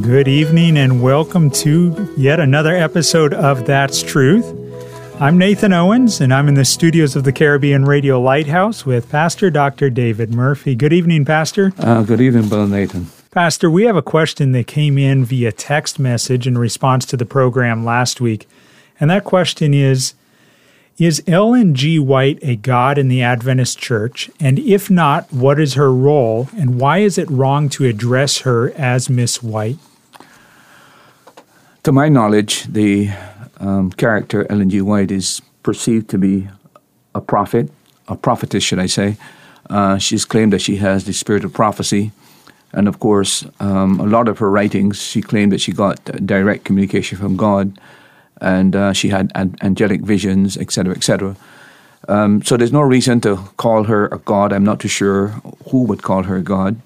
Good evening and welcome to yet another episode of That's Truth. I'm Nathan Owens and I'm in the studios of the Caribbean Radio Lighthouse with Pastor Dr. David Murphy. Good evening, Pastor. Uh, good evening, Brother Nathan. Pastor, we have a question that came in via text message in response to the program last week. And that question is Is Ellen G. White a God in the Adventist Church? And if not, what is her role? And why is it wrong to address her as Miss White? To my knowledge, the um, character Ellen G. White is perceived to be a prophet, a prophetess, should I say. Uh, she's claimed that she has the spirit of prophecy. And of course, um, a lot of her writings, she claimed that she got direct communication from God and uh, she had an- angelic visions, etc., etc. Um, so there's no reason to call her a god. I'm not too sure who would call her a god.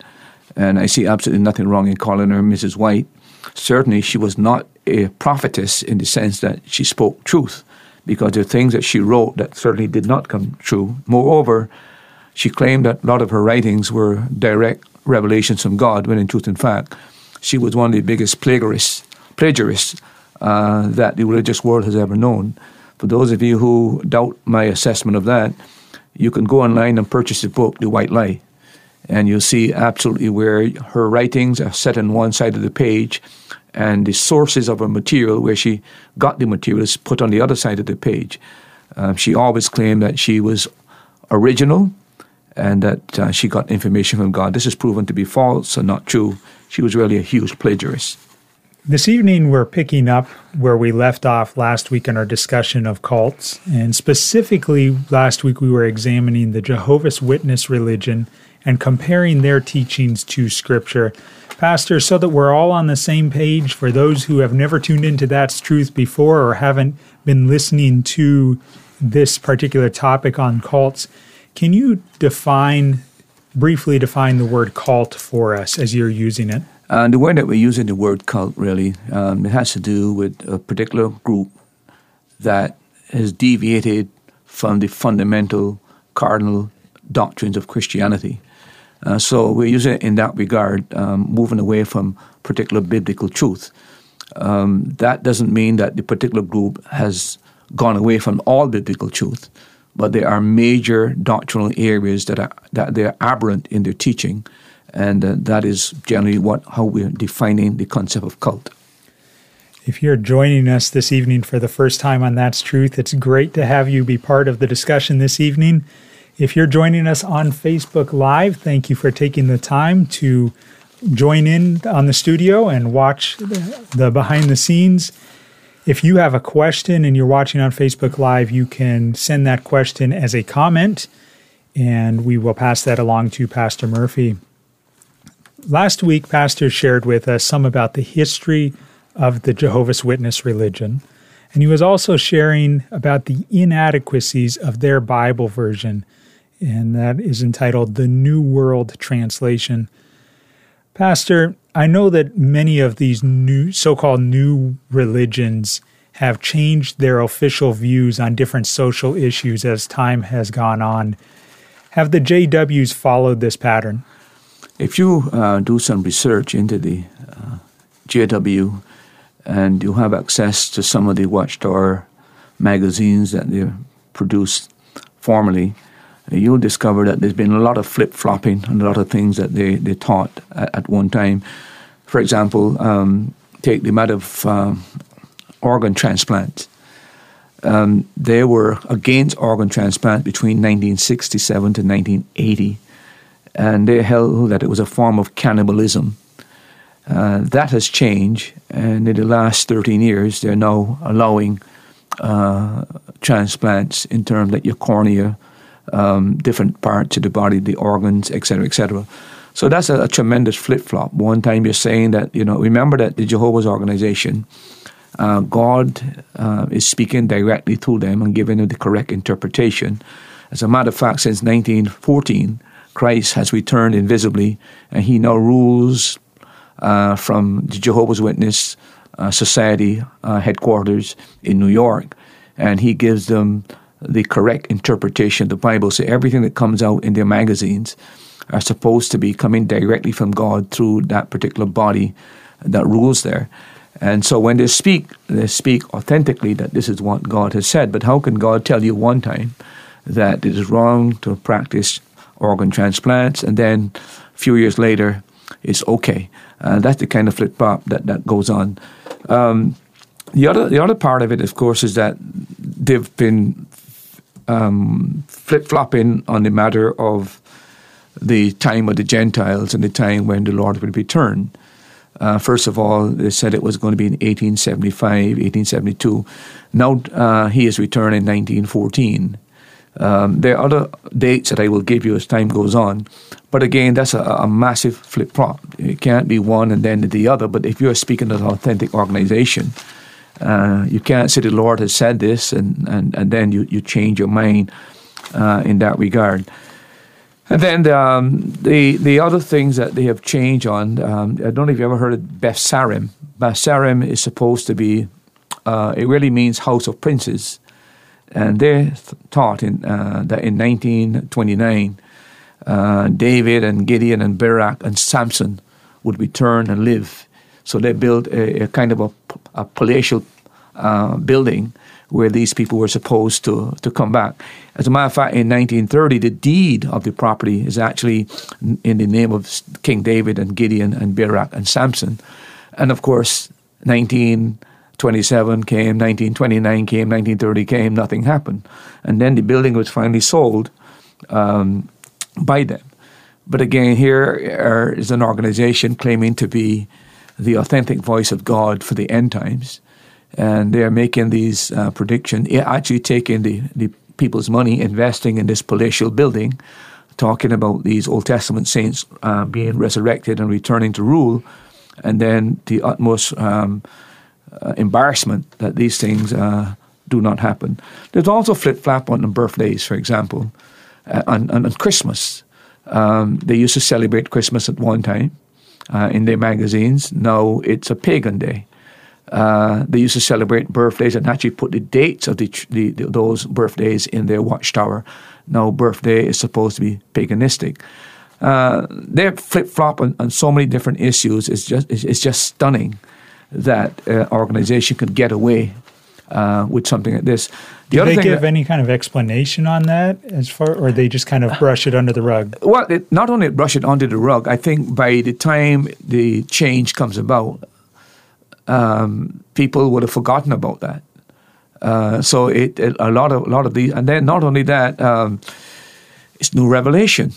And I see absolutely nothing wrong in calling her Mrs. White. Certainly, she was not a prophetess in the sense that she spoke truth, because the things that she wrote that certainly did not come true. Moreover, she claimed that a lot of her writings were direct revelations from God, when in truth and fact, she was one of the biggest plagiarists, plagiarists uh, that the religious world has ever known. For those of you who doubt my assessment of that, you can go online and purchase the book, The White Lie, and you'll see absolutely where her writings are set on one side of the page and the sources of her material, where she got the material, is put on the other side of the page. Uh, she always claimed that she was original and that uh, she got information from God. This is proven to be false and not true. She was really a huge plagiarist. This evening, we're picking up where we left off last week in our discussion of cults. And specifically, last week we were examining the Jehovah's Witness religion and comparing their teachings to Scripture. Pastor, so that we're all on the same page for those who have never tuned into That's Truth before or haven't been listening to this particular topic on cults, can you define, briefly define the word cult for us as you're using it? Uh, the way that we're using the word cult really, um, it has to do with a particular group that has deviated from the fundamental cardinal doctrines of Christianity. Uh, so we're using it in that regard, um, moving away from particular biblical truth. Um, that doesn't mean that the particular group has gone away from all biblical truth, but there are major doctrinal areas that are that they are aberrant in their teaching, and uh, that is generally what how we're defining the concept of cult. If you're joining us this evening for the first time on That's Truth, it's great to have you be part of the discussion this evening. If you're joining us on Facebook Live, thank you for taking the time to join in on the studio and watch the behind the scenes. If you have a question and you're watching on Facebook Live, you can send that question as a comment and we will pass that along to Pastor Murphy. Last week, Pastor shared with us some about the history of the Jehovah's Witness religion, and he was also sharing about the inadequacies of their Bible version and that is entitled The New World Translation. Pastor, I know that many of these new so-called new religions have changed their official views on different social issues as time has gone on. Have the JWs followed this pattern? If you uh, do some research into the uh, JW and you have access to some of the Watchtower magazines that they produced formerly, you'll discover that there's been a lot of flip flopping and a lot of things that they, they taught at, at one time. For example, um, take the matter of um, organ transplants. Um, they were against organ transplant between 1967 to 1980, and they held that it was a form of cannibalism. Uh, that has changed, and in the last 13 years, they're now allowing uh, transplants in terms that your cornea, um, different parts of the body, the organs, etc., etc. So that's a, a tremendous flip flop. One time you're saying that you know, remember that the Jehovah's organization uh, God uh, is speaking directly to them and giving them the correct interpretation. As a matter of fact, since 1914, Christ has returned invisibly, and he now rules uh, from the Jehovah's Witness uh, Society uh, headquarters in New York, and he gives them the correct interpretation of the Bible. So everything that comes out in their magazines are supposed to be coming directly from God through that particular body that rules there. And so when they speak, they speak authentically that this is what God has said. But how can God tell you one time that it is wrong to practice organ transplants and then a few years later it's okay? Uh, that's the kind of flip flop that, that goes on. Um, the other the other part of it, of course, is that they've been um, flip flopping on the matter of the time of the Gentiles and the time when the Lord will return. Uh, first of all, they said it was going to be in 1875, 1872. Now uh, he is returning in 1914. Um, there are other dates that I will give you as time goes on. But again, that's a, a massive flip flop. It can't be one and then the other. But if you're speaking of an authentic organization, uh, you can't say the Lord has said this and, and, and then you, you change your mind uh, in that regard. And then um, the the other things that they have changed on, um, I don't know if you ever heard of Beth Sarim. Beth Sarim is supposed to be, uh, it really means house of princes. And they thought in, uh, that in 1929, uh, David and Gideon and Barak and Samson would return and live. So they built a, a kind of a, a palatial uh, building where these people were supposed to, to come back. As a matter of fact, in 1930, the deed of the property is actually in the name of King David and Gideon and Barak and Samson. And of course, 1927 came, 1929 came, 1930 came, nothing happened. And then the building was finally sold um, by them. But again, here is an organization claiming to be the authentic voice of God for the end times and they are making these uh, predictions, actually taking the, the people's money, investing in this palatial building, talking about these Old Testament saints uh, being resurrected and returning to rule, and then the utmost um, uh, embarrassment that these things uh, do not happen. There's also flip flap on birthdays, for example, uh, on, on, Christmas. Um, they used to celebrate Christmas at one time uh, in their magazines. Now it's a pagan day. Uh, they used to celebrate birthdays and actually put the dates of the, the, the, those birthdays in their watchtower. Now, birthday is supposed to be paganistic. Uh, they flip flop on, on, so many different issues. It's just it's just stunning that uh, organization could get away uh, with something like this. The Do they give that, any kind of explanation on that, as far, or they just kind of brush it under the rug? Well, it, not only brush it under the rug. I think by the time the change comes about, um, people would have forgotten about that. Uh, so it, it, a lot of a lot of these, and then not only that, um, it's new revelation.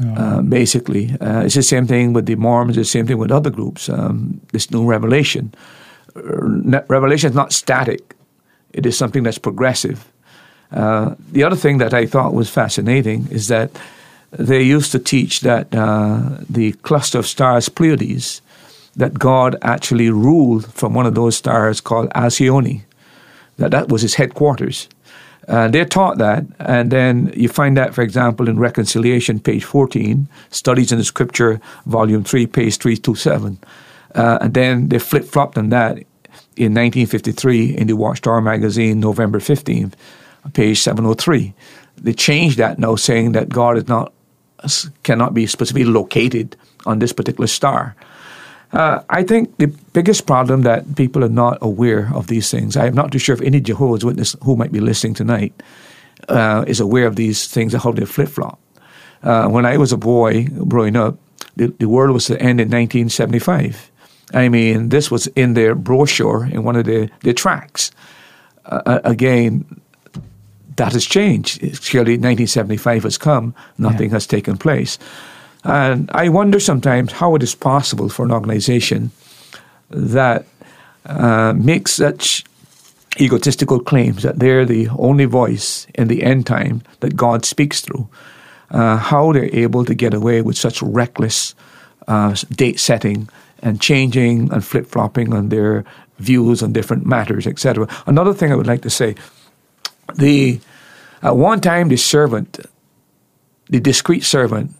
Uh, basically, uh, it's the same thing with the Mormons. It's the same thing with other groups. Um, this new revelation. Revelation is not static; it is something that's progressive. Uh, the other thing that I thought was fascinating is that they used to teach that uh, the cluster of stars Pleiades that God actually ruled from one of those stars called Alcyone. That that was his headquarters. And they're taught that, and then you find that, for example, in Reconciliation, page 14, Studies in the Scripture, volume 3, page 327. Uh, and then they flip flopped on that in 1953 in the Watchtower magazine, November 15th, page 703. They changed that now, saying that God is not cannot be specifically located on this particular star. Uh, I think the biggest problem that people are not aware of these things. I am not too sure if any Jehovah's Witness who might be listening tonight uh, is aware of these things and how they flip flop. Uh, when I was a boy growing up, the, the world was to end in 1975. I mean, this was in their brochure in one of their, their tracks. Uh, again, that has changed. Clearly, 1975 has come, nothing yeah. has taken place. And I wonder sometimes how it is possible for an organization that uh, makes such egotistical claims that they're the only voice in the end time that God speaks through, uh, how they're able to get away with such reckless uh, date setting and changing and flip flopping on their views on different matters, etc. Another thing I would like to say the at one time the servant, the discreet servant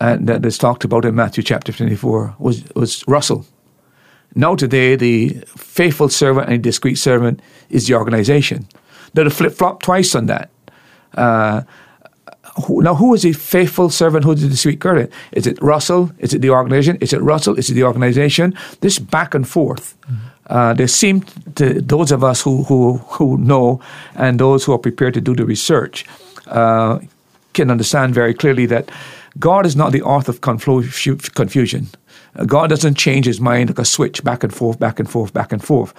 uh, that is talked about in Matthew chapter 24 was, was Russell. Now today, the faithful servant and discreet servant is the organization. They're flip flop twice on that. Uh, who, now, who is the faithful servant? Who is the discreet servant? Is it Russell? Is it the organization? Is it Russell? Is it the organization? This back and forth. Mm-hmm. Uh, there seem to those of us who, who who know and those who are prepared to do the research uh, can understand very clearly that God is not the author of confusion. Uh, God doesn't change his mind like a switch back and forth, back and forth, back and forth.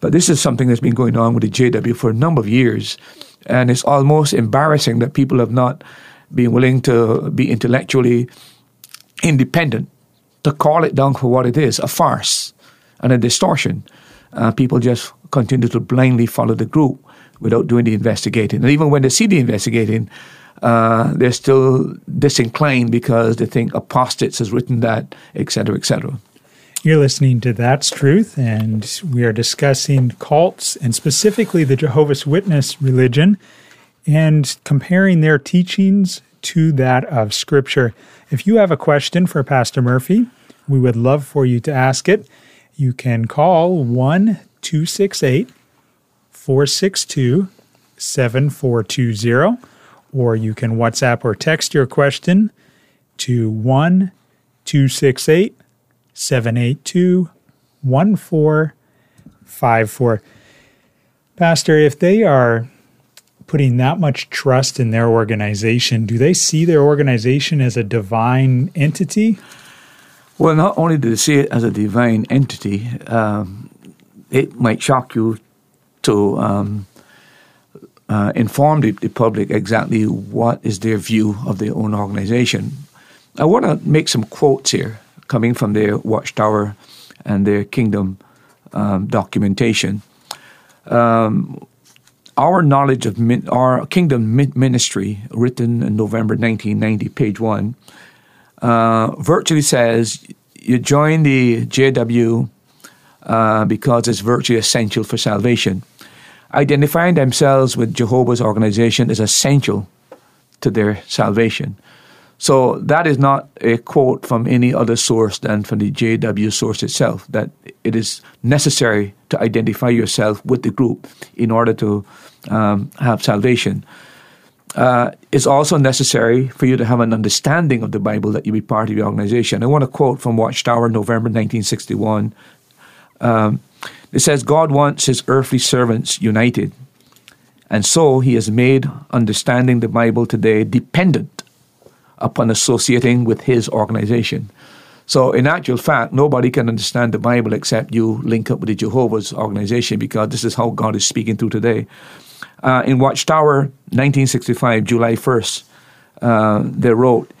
But this is something that's been going on with the JW for a number of years. And it's almost embarrassing that people have not been willing to be intellectually independent to call it down for what it is a farce and a distortion. Uh, people just continue to blindly follow the group without doing the investigating. And even when they see the investigating, uh, they're still disinclined because they think apostates has written that, etc., etc. You're listening to That's Truth, and we are discussing cults and specifically the Jehovah's Witness religion and comparing their teachings to that of Scripture. If you have a question for Pastor Murphy, we would love for you to ask it. You can call 1 268 462 7420 or you can WhatsApp or text your question to 1 268 782 1454. Pastor, if they are putting that much trust in their organization, do they see their organization as a divine entity? Well, not only do they see it as a divine entity, um, it might shock you to um, uh, inform the, the, public exactly what is their view of their own organization. I want to make some quotes here coming from their Watchtower and their Kingdom um, documentation. Um, our knowledge of min- our Kingdom ministry, written in November 1990, page one, uh, virtually says you join the JW uh, because it's virtually essential for salvation identifying themselves with Jehovah's organization is essential to their salvation. So that is not a quote from any other source than from the JW source itself, that it is necessary to identify yourself with the group in order to um, have salvation. Uh, it's also necessary for you to have an understanding of the Bible that you be part of the organization. I want to quote from Watchtower, November 1961. Um, it says God wants his earthly servants united. And so he has made understanding the Bible today dependent upon associating with his organization. So, in actual fact, nobody can understand the Bible except you link up with the Jehovah's organization because this is how God is speaking through today. Uh, in Watchtower, 1965, July 1st, uh, they wrote,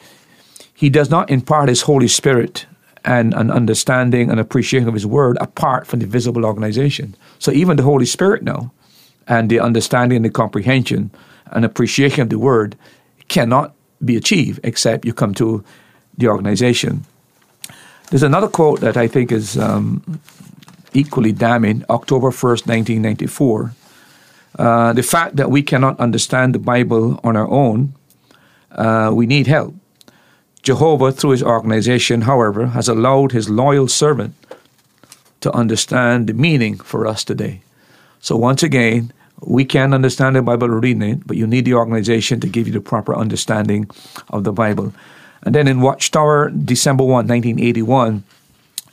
He does not impart His Holy Spirit and an understanding and appreciation of His Word apart from the visible organization. So even the Holy Spirit now, and the understanding and the comprehension and appreciation of the Word cannot be achieved except you come to the organization. There's another quote that I think is um, equally damning October 1st, 1994. Uh, the fact that we cannot understand the Bible on our own, uh, we need help. Jehovah, through his organization, however, has allowed his loyal servant to understand the meaning for us today. So, once again, we can understand the Bible reading it, but you need the organization to give you the proper understanding of the Bible. And then in Watchtower, December 1, 1981,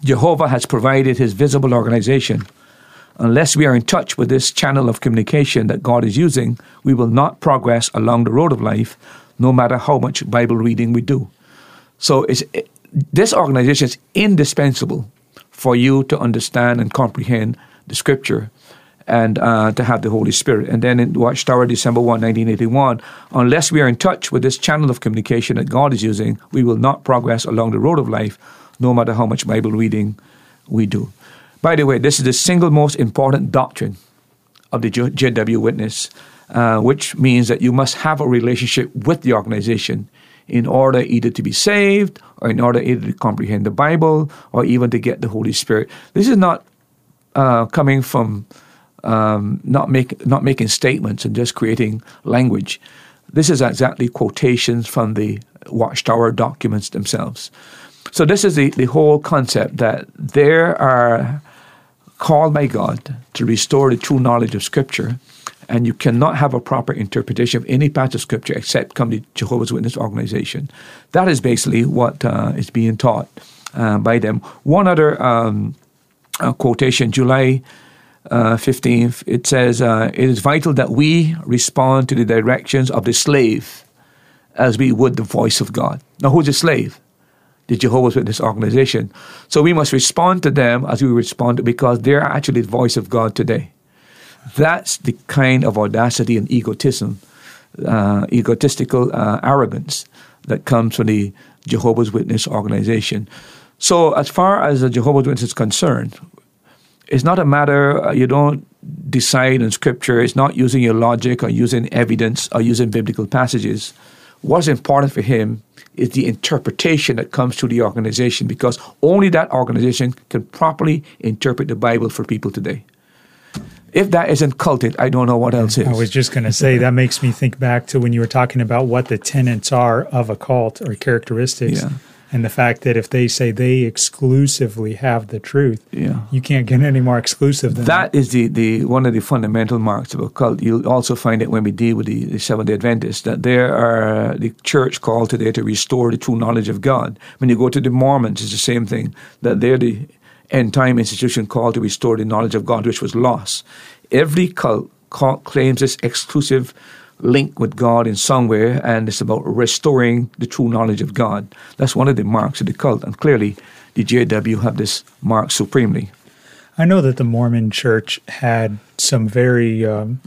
Jehovah has provided his visible organization. Unless we are in touch with this channel of communication that God is using, we will not progress along the road of life, no matter how much Bible reading we do. So it's, it, this organization is indispensable for you to understand and comprehend the Scripture and uh, to have the Holy Spirit. And then in Watchtower, December 1, 1981, unless we are in touch with this channel of communication that God is using, we will not progress along the road of life, no matter how much Bible reading we do. By the way, this is the single most important doctrine of the JW Witness, uh, which means that you must have a relationship with the organization in order either to be saved or in order either to comprehend the Bible or even to get the Holy Spirit. This is not uh, coming from um, not make not making statements and just creating language. This is exactly quotations from the Watchtower documents themselves. So this is the, the whole concept that there are called by God to restore the true knowledge of Scripture, and you cannot have a proper interpretation of any part of Scripture except come to Jehovah's Witness organization. That is basically what uh, is being taught uh, by them. One other um, uh, quotation, July uh, 15th, it says, uh, It is vital that we respond to the directions of the slave as we would the voice of God. Now, who's the slave? The Jehovah's Witness organization. So we must respond to them as we respond because they're actually the voice of God today. That's the kind of audacity and egotism, uh, egotistical uh, arrogance that comes from the Jehovah's Witness organization. So, as far as the Jehovah's Witness is concerned, it's not a matter, uh, you don't decide in scripture, it's not using your logic or using evidence or using biblical passages. What's important for him is the interpretation that comes to the organization because only that organization can properly interpret the Bible for people today. If that isn't cultic, I don't know what else is. I was just going to say that makes me think back to when you were talking about what the tenets are of a cult or characteristics. Yeah and the fact that if they say they exclusively have the truth, yeah. you can't get any more exclusive than that. That is the, the one of the fundamental marks of a cult. You'll also find it when we deal with the, the Seventh Day Adventists that there are the church called today to restore the true knowledge of God. When you go to the Mormons, it's the same thing that they're the end time institution called to restore the knowledge of God, which was lost. Every cult claims this exclusive link with God in somewhere, and it's about restoring the true knowledge of God. That's one of the marks of the cult, and clearly the JW have this mark supremely. I know that the Mormon Church had some very um,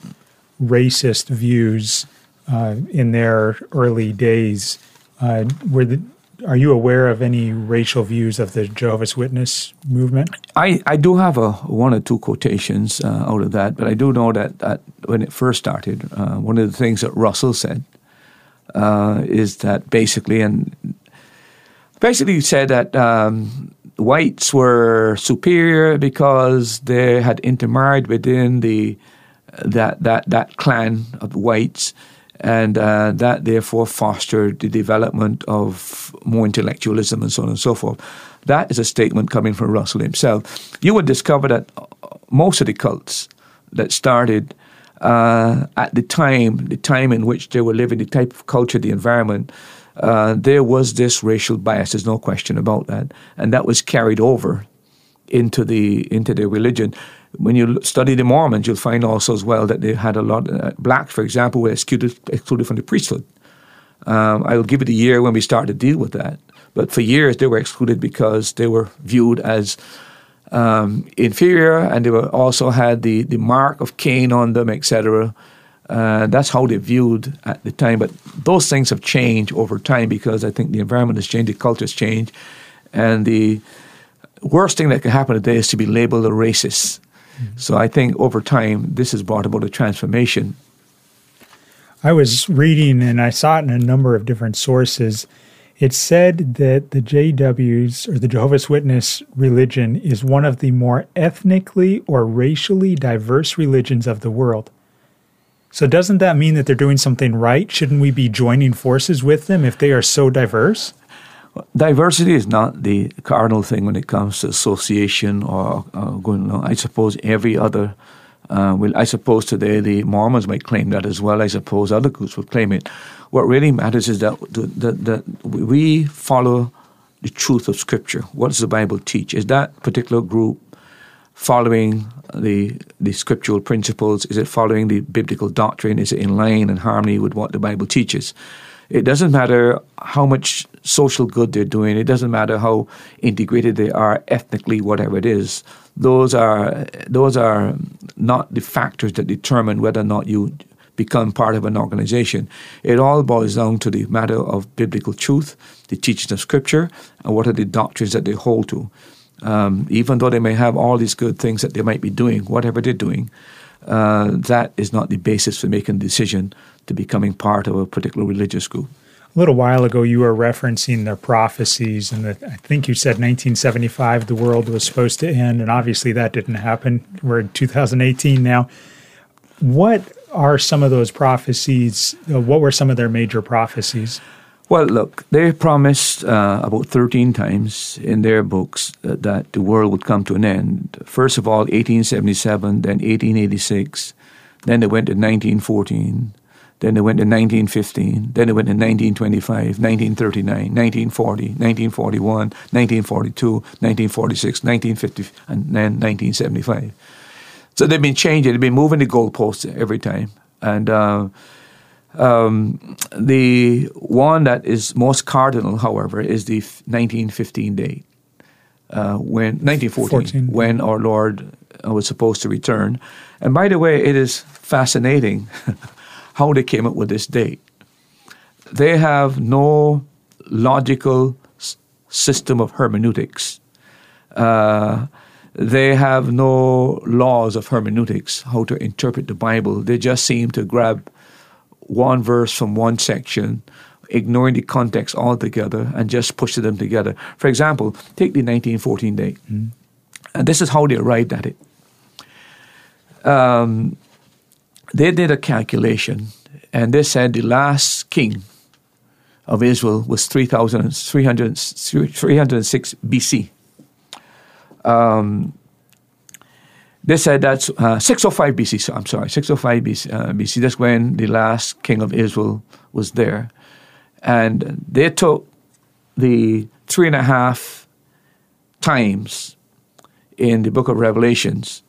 racist views uh, in their early days. Uh, were the, are you aware of any racial views of the Jehovah's Witness movement? I, I do have a one or two quotations uh, out of that, but I do know that, that when it first started, uh, one of the things that Russell said uh, is that basically, and basically he said that um, whites were superior because they had intermarried within the that that that clan of whites and uh, that therefore fostered the development of more intellectualism and so on and so forth. That is a statement coming from Russell himself. You would discover that most of the cults that started uh, at the time, the time in which they were living, the type of culture, the environment, uh, there was this racial bias. There's no question about that, and that was carried over into the into their religion when you study the Mormons, you'll find also as well that they had a lot. Uh, blacks, for example, were excluded, excluded from the priesthood. Um, I will give it a year when we start to deal with that. But for years, they were excluded because they were viewed as um, inferior, and they were also had the, the mark of Cain on them, etc. Uh, that's how they viewed at the time. But those things have changed over time because I think the environment has changed, the culture has changed, and the worst thing that can happen today is to be labeled a racist. So I think over time, this has brought about a transformation. I was reading and I saw it in a number of different sources. It said that the JWs or the Jehovah's Witness religion is one of the more ethnically or racially diverse religions of the world. So, doesn't that mean that they're doing something right? Shouldn't we be joining forces with them if they are so diverse? Diversity is not the cardinal thing when it comes to association or uh, going along. I suppose every other, uh, well, I suppose today the Mormons might claim that as well. I suppose other groups would claim it. What really matters is that, that, that we follow the truth of Scripture. What does the Bible teach? Is that particular group following the the scriptural principles? Is it following the biblical doctrine? Is it in line and harmony with what the Bible teaches? It doesn't matter how much social good they're doing. It doesn't matter how integrated they are ethnically, whatever it is. Those are those are not the factors that determine whether or not you become part of an organization. It all boils down to the matter of biblical truth, the teachings of Scripture, and what are the doctrines that they hold to. Um, even though they may have all these good things that they might be doing, whatever they're doing, uh, that is not the basis for making a decision to becoming part of a particular religious group. A little while ago, you were referencing the prophecies, and the, I think you said 1975 the world was supposed to end, and obviously that didn't happen. We're in 2018 now. What are some of those prophecies? Uh, what were some of their major prophecies? Well, look, they promised uh, about 13 times in their books that, that, the world would come to an end. First of all, 1877, then 1886, then they went to 1914, then they went to 1915, then they went to 1925, 1939, 1940, 1941, 1942, 1946, 1950, and then 1975. So they've been changing, they've been moving the goalposts every time. And uh, um, the one that is most cardinal, however, is the 1915 date, uh, when 1914, 14. when our Lord was supposed to return. And by the way, it is fascinating how they came up with this date. They have no logical s- system of hermeneutics. Uh, they have no laws of hermeneutics, how to interpret the Bible. They just seem to grab one verse from one section, ignoring the context altogether, and just pushing them together. For example, take the 1914 date. Mm-hmm. And this is how they arrived at it. Um, they did a calculation, and they said the last king of Israel was 306 BC. Um, they said that's uh, 605 BC. So I'm sorry, 605 BC, uh, BC. That's when the last king of Israel was there, and they took the three and a half times in the book of Revelations.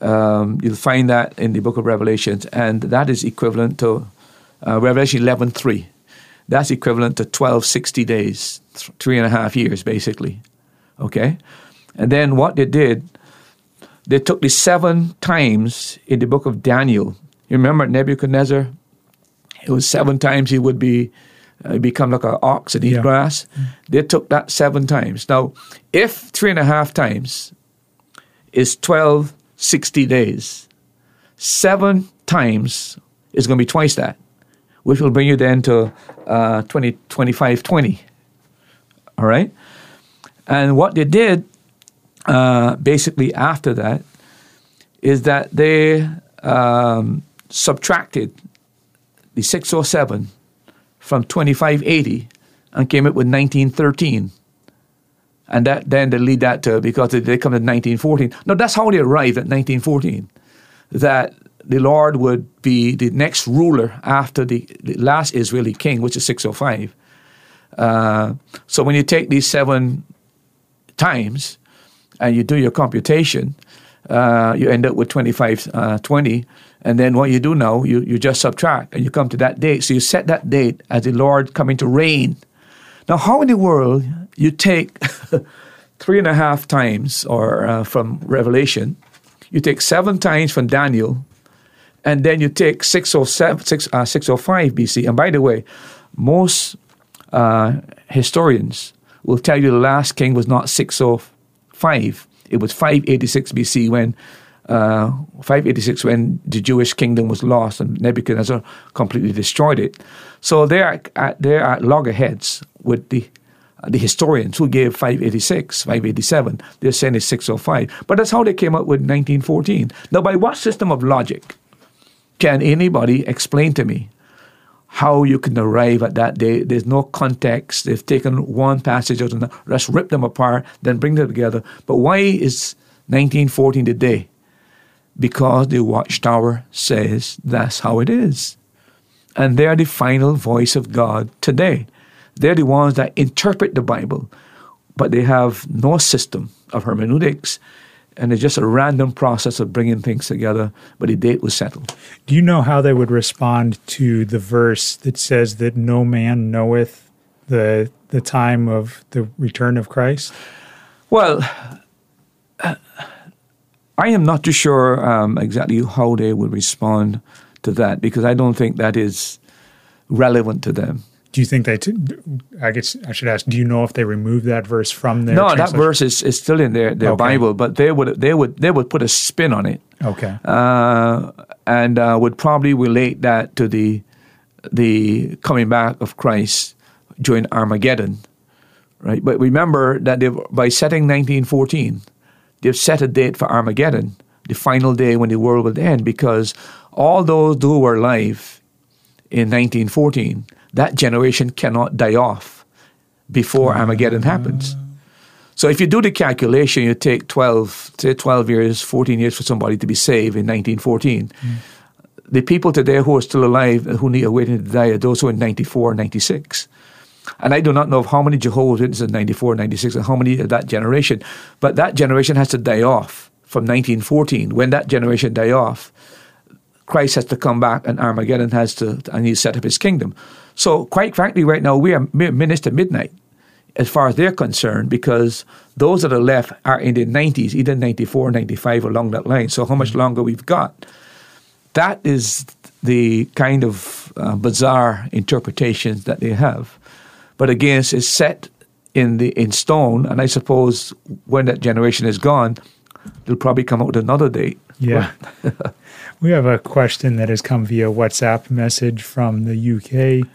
Um, you'll find that in the book of Revelations, and that is equivalent to uh, Revelation 11:3. That's equivalent to 1260 days, th- three and a half years, basically. Okay, and then what they did they took the seven times in the book of Daniel. You remember Nebuchadnezzar? It was seven times he would be uh, become like an ox and eat yeah. grass. Mm-hmm. They took that seven times. Now, if three and a half times is 12, 60 days, seven times is going to be twice that, which will bring you then to uh, 20, 25, 20. All right? And what they did uh, basically after that is that they um, subtracted the 607 from 2580 and came up with 1913. And that then they lead that to, because they come to 1914. No, that's how they arrived at 1914. That the Lord would be the next ruler after the, the last Israeli king, which is 605. Uh, so when you take these seven times, and you do your computation, uh, you end up with 25, uh, 20. And then what you do now, you, you just subtract and you come to that date. So you set that date as the Lord coming to reign. Now, how in the world you take three and a half times or uh, from Revelation, you take seven times from Daniel, and then you take 607, 6, uh, 605 BC. And by the way, most uh, historians will tell you the last king was not 605 5. It was 586 BC when uh, 586 when the Jewish kingdom was lost and Nebuchadnezzar completely destroyed it. So they are at, they are at loggerheads with the the historians who gave 586, 587. They're saying it's 605. But that's how they came up with 1914. Now, by what system of logic can anybody explain to me how you can arrive at that day. There's no context. They've taken one passage out and just ripped them apart, then bring them together. But why is 1914 the day? Because the Watchtower says that's how it is. And they're the final voice of God today. They're the ones that interpret the Bible, but they have no system of hermeneutics and it's just a random process of bringing things together, but the date was settled. Do you know how they would respond to the verse that says that no man knoweth the the time of the return of Christ? Well, uh, I am not too sure um, exactly how they would respond to that because I don't think that is relevant to them. Do you think they? T- I guess I should ask. Do you know if they removed that verse from their? No, that verse is, is still in their, their Okay. Bible, but they would they would they would put a spin on it Okay. uh, and uh, would probably relate that to the the coming back of Christ during Armageddon, right? But remember that by setting 1914, they've set a date for Armageddon, the final day when the world will end, because all those who were alive in 1914, that generation cannot die off before mm. Armageddon happens. So if you do the calculation, you take 12, say 12 years, 14 years for somebody to be saved in 1914. Mm. The people today who are still alive, who need are waiting to die, are those who are in 94, 96. And I do not know of how many Jehovah's Witnesses in 94, 96, and how many of that generation. But that generation has to die off from 1914. When that generation die off, Christ has to come back and Armageddon has to, and he set up his kingdom. So, quite frankly, right now, we are minutes to midnight as far as they're concerned because those that are left are in the 90s, either 94, 95, along that line. So, how much longer we've got? That is the kind of uh, bizarre interpretations that they have. But again, it's set in the in stone, and I suppose when that generation is gone, they'll probably come up with another date. Yeah. we have a question that has come via WhatsApp message from the UK.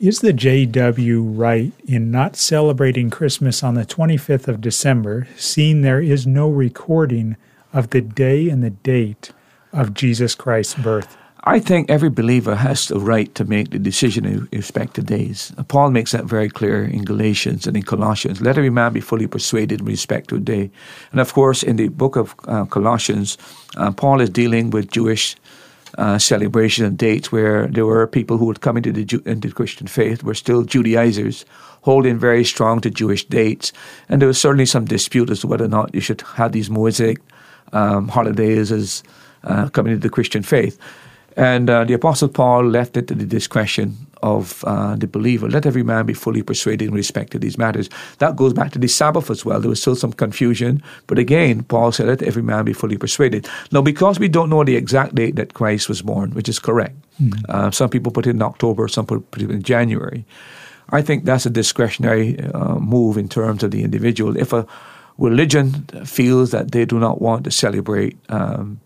Is the JW right in not celebrating Christmas on the 25th of December, seeing there is no recording of the day and the date of Jesus Christ's birth? I think every believer has the right to make the decision in respect to days. Paul makes that very clear in Galatians and in Colossians. Let every man be fully persuaded in respect to a day. And of course, in the book of uh, Colossians, uh, Paul is dealing with Jewish uh, celebration and dates where there were people who had come into the, into the Christian faith, were still Judaizers, holding very strong to Jewish dates. And there was certainly some dispute as to whether or not you should have these Mosaic um, holidays as uh, coming into the Christian faith. And uh, the Apostle Paul left it to the discretion of uh, the believer. Let every man be fully persuaded in respect to these matters. That goes back to the Sabbath as well. There was still some confusion. But again, Paul said, let every man be fully persuaded. Now, because we don't know the exact date that Christ was born, which is correct, uh, some people put it in October, some put put it in January. I think that's a discretionary uh, move in terms of the individual. If a religion feels that they do not want to celebrate um,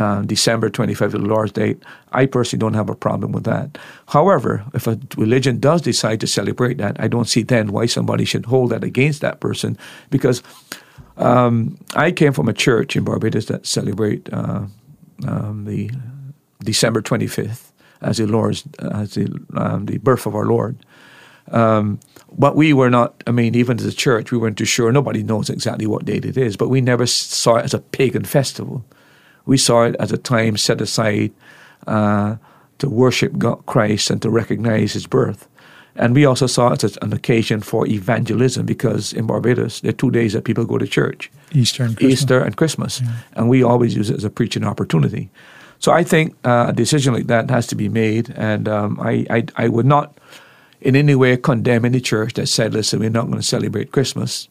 uh, December 25th, the Lord's date, I personally don't have a problem with that. However, if a religion does decide to celebrate that, I don't see then why somebody should hold that against that person because um, I came from a church in Barbados that celebrate uh, um, the December 25th as the Lord's as the um, the birth of our Lord. Um, but we were not. I mean, even as a church, we weren't too sure. Nobody knows exactly what date it is. But we never saw it as a pagan festival. We saw it as a time set aside uh, to worship God, Christ and to recognize His birth. And we also saw it as an occasion for evangelism because in Barbados there are two days that people go to church. Easter and Christmas. Easter and Christmas, and we always use it as a preaching opportunity. So I think uh, a decision like that has to be made, and um, I, I I would not in any way condemn any church that said, "Listen, we're not going to celebrate Christmas."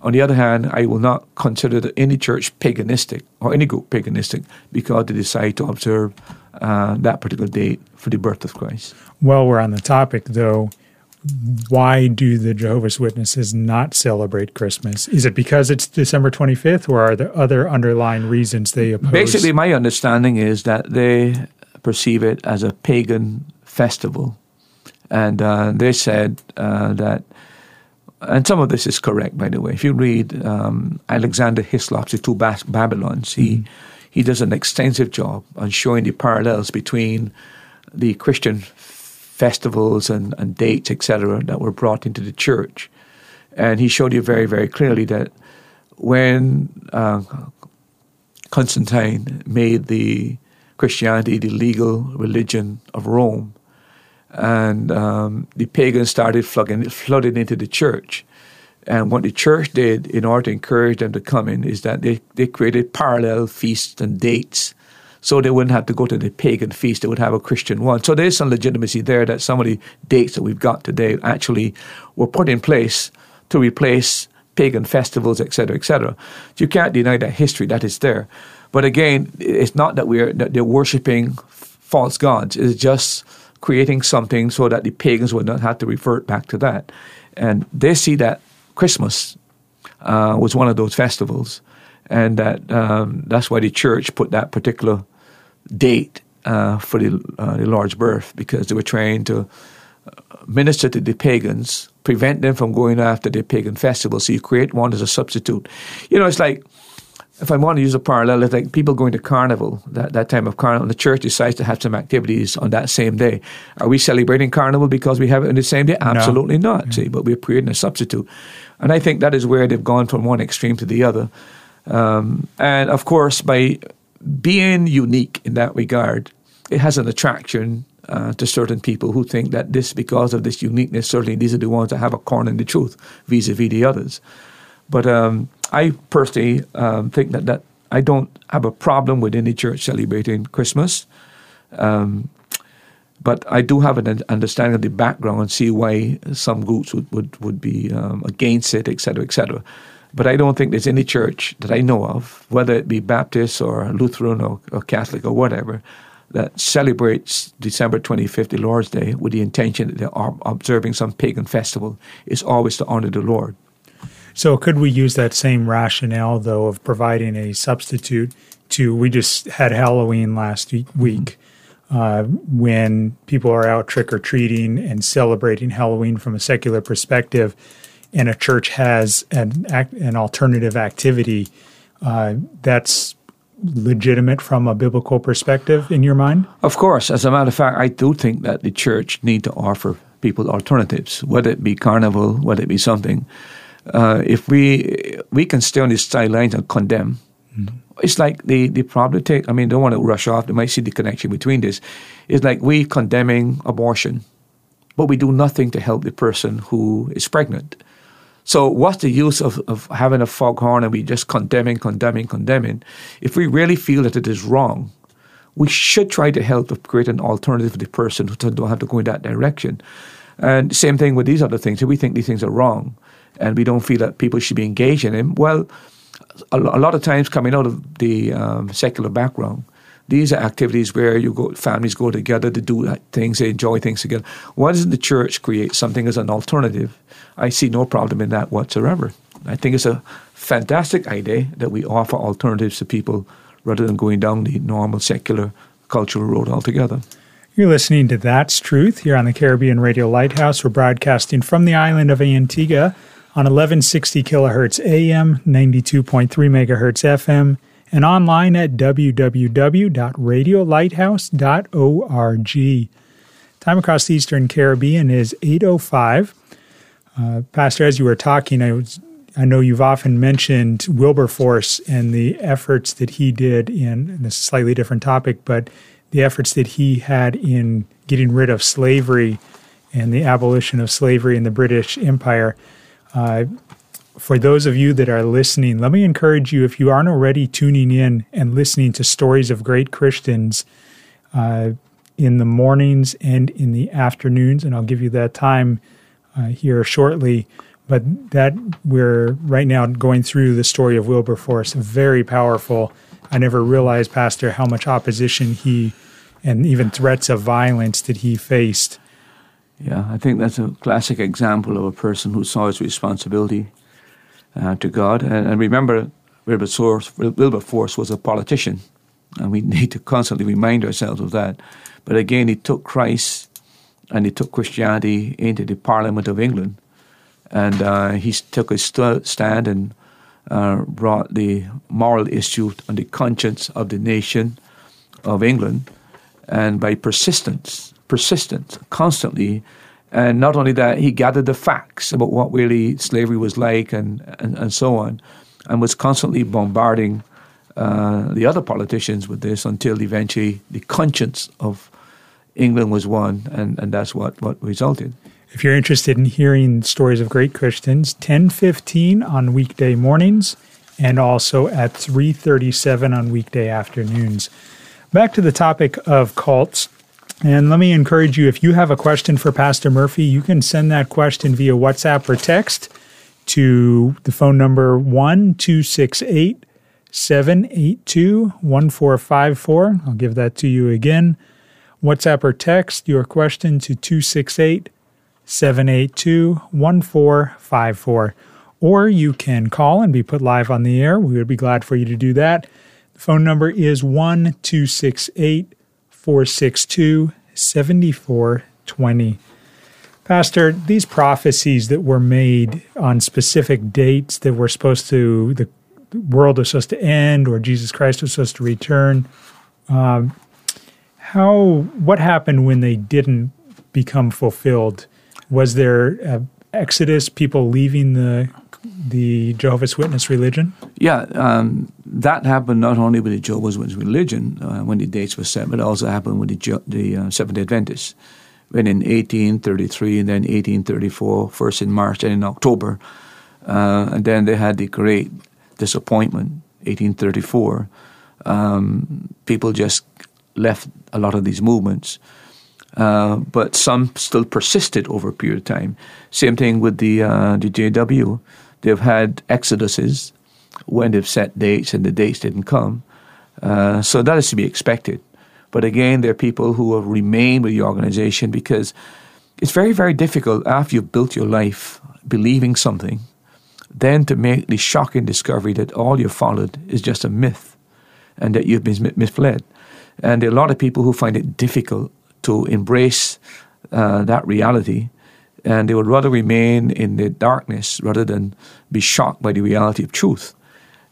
On the other hand, I will not consider any church paganistic or any group paganistic because they decide to observe uh, that particular date for the birth of Christ. While we're on the topic, though, why do the Jehovah's Witnesses not celebrate Christmas? Is it because it's December 25th, or are there other underlying reasons they oppose? Basically, my understanding is that they perceive it as a pagan festival. And uh, they said uh, that, and some of this is correct, by the way. If you read um, Alexander Hislop's The Two Bas- Babylons, he, he does an extensive job on showing the parallels between the Christian festivals and, and dates, etc., that were brought into the church. And he showed you very, very clearly that when uh, Constantine made the Christianity the legal religion of Rome, and um, the pagans started flooding, flooding into the church. And what the church did in order to encourage them to come in is that they, they created parallel feasts and dates So they wouldn't have to go to the pagan feast, they would have a Christian one. So there's some legitimacy there that some of the dates that we've got today actually were put in place to replace pagan festivals, etc., etc. You can't deny that history that is there. But again, it's not that we're that they're worshiping false gods. It's just creating something so that the pagans would not have to revert back to that. And they see that Christmas uh, was one of those festivals, and that um, that's why the church put that particular date uh, for the, uh, the Lord's birth because they were trying to minister to the pagans, prevent them from going after their pagan festivals. So you create one as a substitute. You know, it's like if I want to use a parallel, it's like people going to carnival, that, that time of carnival, and the church decides to have some activities on that same day. Are we celebrating carnival because we have it on the same day? Absolutely no. not, yeah. see, but we're creating a substitute. And I think that is where they've gone from one extreme to the other. Um, and of course, by being unique in that regard, it has an attraction uh, to certain people who think that this, because of this uniqueness, certainly these are the ones that have a corner in the truth vis a vis the others. But um, I personally um, think that, that I don't have a problem with any church celebrating Christmas. Um, but I do have an understanding of the background and see why some groups would, would, would be um, against it, et cetera, et cetera. But I don't think there's any church that I know of, whether it be Baptist or Lutheran or, or Catholic or whatever, that celebrates December 25th, the Lord's Day, with the intention that they're observing some pagan festival. It's always to honor the Lord. So, could we use that same rationale, though, of providing a substitute to? We just had Halloween last week. Uh, when people are out trick or treating and celebrating Halloween from a secular perspective, and a church has an an alternative activity, uh, that's legitimate from a biblical perspective in your mind? Of course. As a matter of fact, I do think that the church need to offer people alternatives, whether it be carnival, whether it be something. Uh, if we we can stay on the sidelines and condemn, mm-hmm. it's like the the probably take. I mean, don't want to rush off. They might see the connection between this. It's like we condemning abortion, but we do nothing to help the person who is pregnant. So what's the use of, of having a foghorn and we just condemning, condemning, condemning? If we really feel that it is wrong, we should try to help to create an alternative for the person who don't have to go in that direction. And same thing with these other things. If we think these things are wrong and we don't feel that people should be engaged in them, well, a, a lot of times coming out of the um, secular background, these are activities where you go, families go together to do things, they enjoy things together. Why doesn't the church create something as an alternative? I see no problem in that whatsoever. I think it's a fantastic idea that we offer alternatives to people rather than going down the normal secular cultural road altogether. You're listening to That's Truth here on the Caribbean Radio Lighthouse. We're broadcasting from the island of Antigua on 1160 kilohertz AM, 92.3 megahertz FM, and online at www.radiolighthouse.org. Time across the Eastern Caribbean is 805. Uh, Pastor, as you were talking, I was I know you've often mentioned Wilberforce and the efforts that he did in, this a slightly different topic, but the efforts that he had in getting rid of slavery and the abolition of slavery in the British Empire. Uh, for those of you that are listening, let me encourage you if you aren't already tuning in and listening to stories of great Christians uh, in the mornings and in the afternoons, and I'll give you that time uh, here shortly. But that we're right now going through the story of Wilberforce, very powerful. I never realized, Pastor, how much opposition he and even threats of violence that he faced. Yeah, I think that's a classic example of a person who saw his responsibility uh, to God. And, and remember, Wilberforce, was a politician, and we need to constantly remind ourselves of that. But again, he took Christ and he took Christianity into the Parliament of England. And uh, he took a st- stand and uh, brought the moral issue on the conscience of the nation of England. And by persistence, persistence, constantly, and not only that, he gathered the facts about what really slavery was like and, and, and so on, and was constantly bombarding uh, the other politicians with this until eventually the conscience of England was won, and, and that's what, what resulted. If you're interested in hearing stories of great Christians, 1015 on weekday mornings and also at 337 on weekday afternoons. Back to the topic of cults. And let me encourage you if you have a question for Pastor Murphy, you can send that question via WhatsApp or text to the phone number 1268 782 1454. I'll give that to you again. WhatsApp or text your question to 268 782 1454. Or you can call and be put live on the air. We would be glad for you to do that. The phone number is 1268 462 7420. Pastor, these prophecies that were made on specific dates that were supposed to, the world was supposed to end or Jesus Christ was supposed to return, um, how, what happened when they didn't become fulfilled? Was there exodus, people leaving the the Jehovah's Witness religion? Yeah, um, that happened not only with the Jehovah's Witness religion uh, when the dates were set, but also happened with the, the uh, Seventh Adventists. When in 1833 and then 1834, first in March and in October, uh, and then they had the great disappointment, 1834. Um, people just left a lot of these movements. Uh, but some still persisted over a period of time. Same thing with the uh, the JW. They've had exoduses when they've set dates and the dates didn't come. Uh, so that is to be expected. But again, there are people who have remained with the organization because it's very, very difficult after you've built your life believing something, then to make the shocking discovery that all you've followed is just a myth and that you've been misled. And there are a lot of people who find it difficult to embrace uh, that reality and they would rather remain in the darkness rather than be shocked by the reality of truth.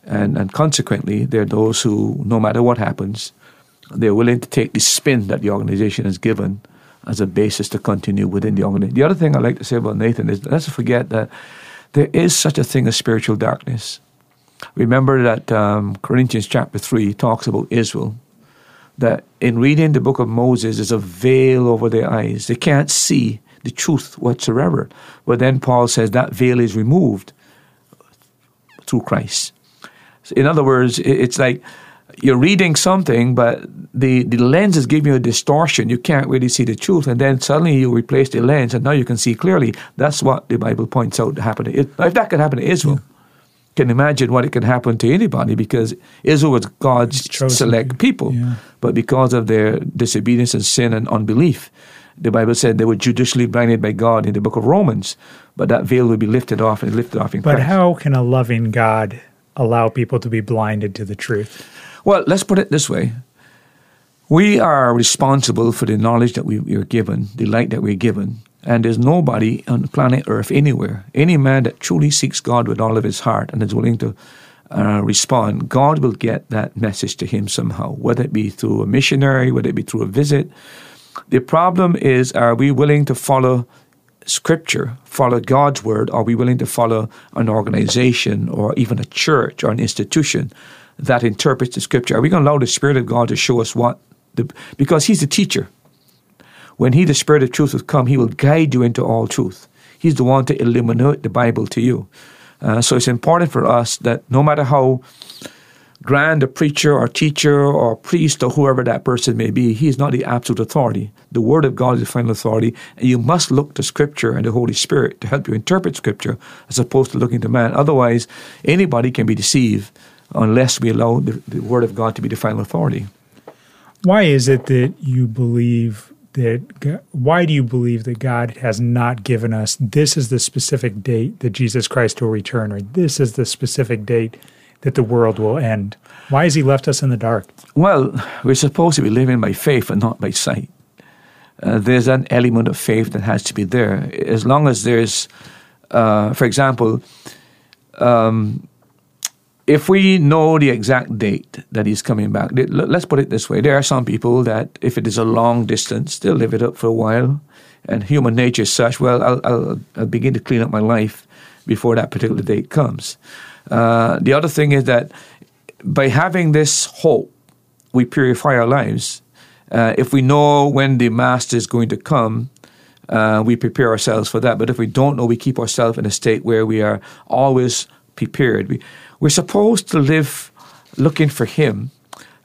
And, and consequently, there are those who, no matter what happens, they're willing to take the spin that the organization has given as a basis to continue within the organization. The other thing I like to say about Nathan is let's forget that there is such a thing as spiritual darkness. Remember that um, Corinthians chapter 3 talks about Israel, that in reading the book of Moses, there's a veil over their eyes. They can't see the truth whatsoever. But then Paul says that veil is removed through Christ. So in other words, it's like you're reading something, but the, the lens is giving you a distortion. You can't really see the truth. And then suddenly you replace the lens and now you can see clearly. That's what the Bible points out happened. If that could happen to Israel, yeah. can imagine what it can happen to anybody because Israel was God's select people. Yeah. But because of their disobedience and sin and unbelief, the Bible said they were judicially blinded by God in the book of Romans, but that veil will be lifted off and lifted off in but Christ. But how can a loving God allow people to be blinded to the truth? Well, let's put it this way. We are responsible for the knowledge that we are given, the light that we're given. And there's nobody on the planet Earth anywhere, any man that truly seeks God with all of his heart and is willing to uh, respond, God will get that message to him somehow, whether it be through a missionary, whether it be through a visit, the problem is are we willing to follow scripture, follow God's word? Are we willing to follow an organization or even a church or an institution that interprets the scripture? Are we going to allow the Spirit of God to show us what? The, because He's the teacher. When He, the Spirit of truth, will come, He will guide you into all truth. He's the one to illuminate the Bible to you. Uh, so it's important for us that no matter how grand a preacher or teacher or priest or whoever that person may be, he is not the absolute authority. The Word of God is the final authority, and you must look to Scripture and the Holy Spirit to help you interpret Scripture as opposed to looking to man. Otherwise, anybody can be deceived unless we allow the, the Word of God to be the final authority. Why is it that you believe that why do you believe that God has not given us this is the specific date that Jesus Christ will return or this is the specific date that the world will end? Why has he left us in the dark? Well, we're supposed to be living by faith and not by sight. Uh, there's an element of faith that has to be there. As long as there's, uh, for example, um, if we know the exact date that he's coming back, let's put it this way: there are some people that, if it is a long distance, they'll live it up for a while, and human nature is such. Well, I'll, I'll, I'll begin to clean up my life before that particular date comes. Uh, the other thing is that by having this hope, we purify our lives. Uh, if we know when the master is going to come, uh, we prepare ourselves for that. But if we don't know, we keep ourselves in a state where we are always prepared. We, we're supposed to live looking for Him.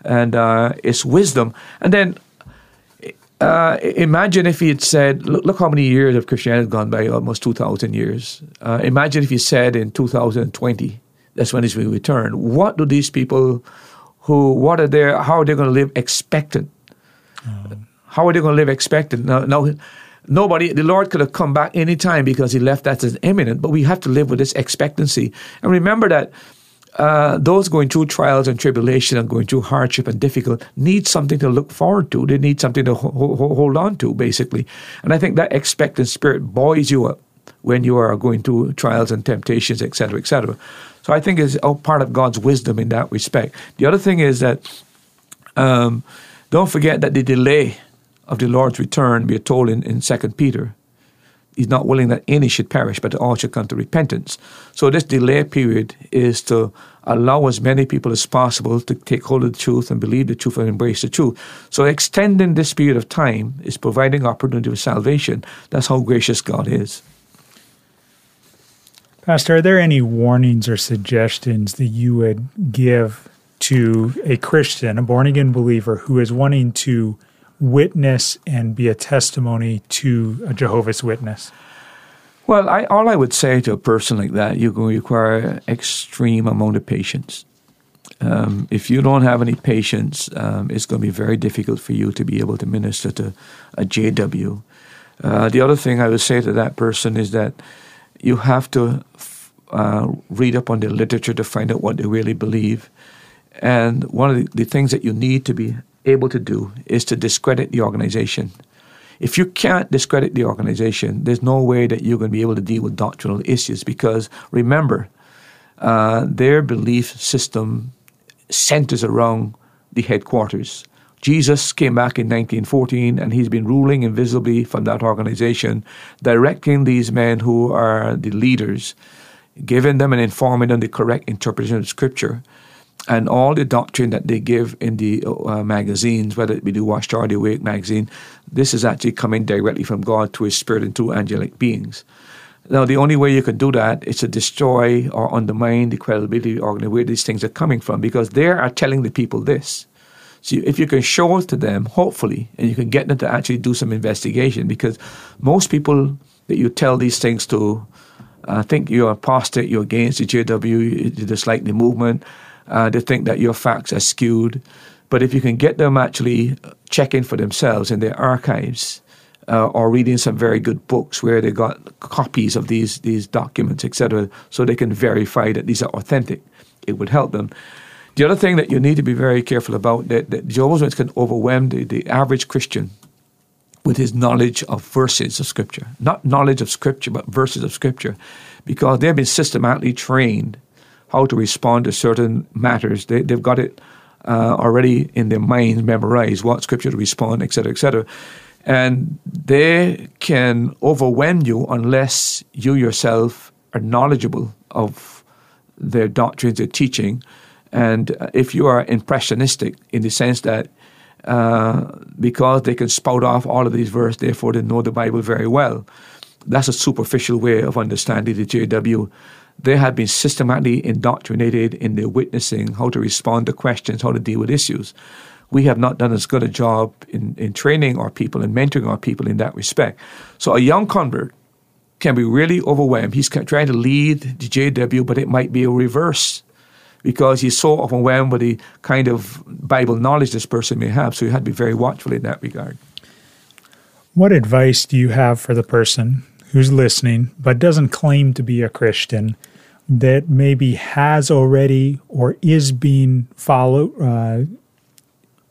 and uh, it's wisdom. And then uh, imagine if he had said, look, look, how many years of Christianity has gone by, almost 2,000 years. Uh, imagine if he said in 2020, that's when he's going to return. What do these people who, what are they, how are they going to live expectant? Um. How are they going to live expectant? Now, now, nobody, the Lord could have come back anytime because he left that as imminent, but we have to live with this expectancy. And remember that uh, those going through trials and tribulation and going through hardship and difficult need something to look forward to. They need something to ho- ho- hold on to, basically. And I think that expectant spirit buoys you up when you are going through trials and temptations, etc., etc. So I think it's all part of God's wisdom in that respect. The other thing is that um, don't forget that the delay of the Lord's return, we are told in, in 2 Peter, He's not willing that any should perish, but all should come to repentance. So this delay period is to allow as many people as possible to take hold of the truth and believe the truth and embrace the truth. So extending this period of time is providing opportunity for salvation. That's how gracious God is. Pastor, are there any warnings or suggestions that you would give to a Christian, a born again believer who is wanting to witness and be a testimony to a Jehovah's Witness? Well, I, all I would say to a person like that, you're going to require extreme amount of patience. Um, if you don't have any patience, um, it's going to be very difficult for you to be able to minister to a JW. Uh, the other thing I would say to that person is that you have to uh, read up on the literature to find out what they really believe. And one of the, the things that you need to be able to do is to discredit the organization. If you can't discredit the organization, there's no way that you're going to be able to deal with doctrinal issues because remember, uh, their belief system centers around the headquarters. Jesus came back in 1914 and he's been ruling invisibly from that organization, directing these men who are the leaders, giving them and informing them the correct interpretation of Scripture and all the doctrine that they give in the uh, magazines, whether it be the Watchtower or the Awake magazine, this is actually coming directly from God to His Spirit and to angelic beings. Now, the only way you can do that is to destroy or undermine the credibility of where these things are coming from, because they are telling the people this. So, if you can show it to them, hopefully, and you can get them to actually do some investigation, because most people that you tell these things to uh, think you're apostate, you're against the JW, you dislike the movement uh, they think that your facts are skewed. But if you can get them actually checking for themselves in their archives uh, or reading some very good books where they got copies of these these documents, etc., so they can verify that these are authentic, it would help them. The other thing that you need to be very careful about that, that Jehovah's Witnesses can overwhelm the, the average Christian with his knowledge of verses of Scripture, not knowledge of Scripture, but verses of Scripture, because they've been systematically trained how to respond to certain matters. They, they've got it uh, already in their minds memorized, what scripture to respond, etc., etc. And they can overwhelm you unless you yourself are knowledgeable of their doctrines, their teaching. And if you are impressionistic in the sense that uh, because they can spout off all of these verses, therefore they know the Bible very well, that's a superficial way of understanding the JW they have been systematically indoctrinated in their witnessing, how to respond to questions, how to deal with issues. We have not done as good a job in, in training our people and mentoring our people in that respect. So a young convert can be really overwhelmed. He's trying to lead the JW, but it might be a reverse because he's so overwhelmed with the kind of Bible knowledge this person may have. So you have to be very watchful in that regard. What advice do you have for the person who's listening but doesn't claim to be a Christian that maybe has already or is being followed, uh,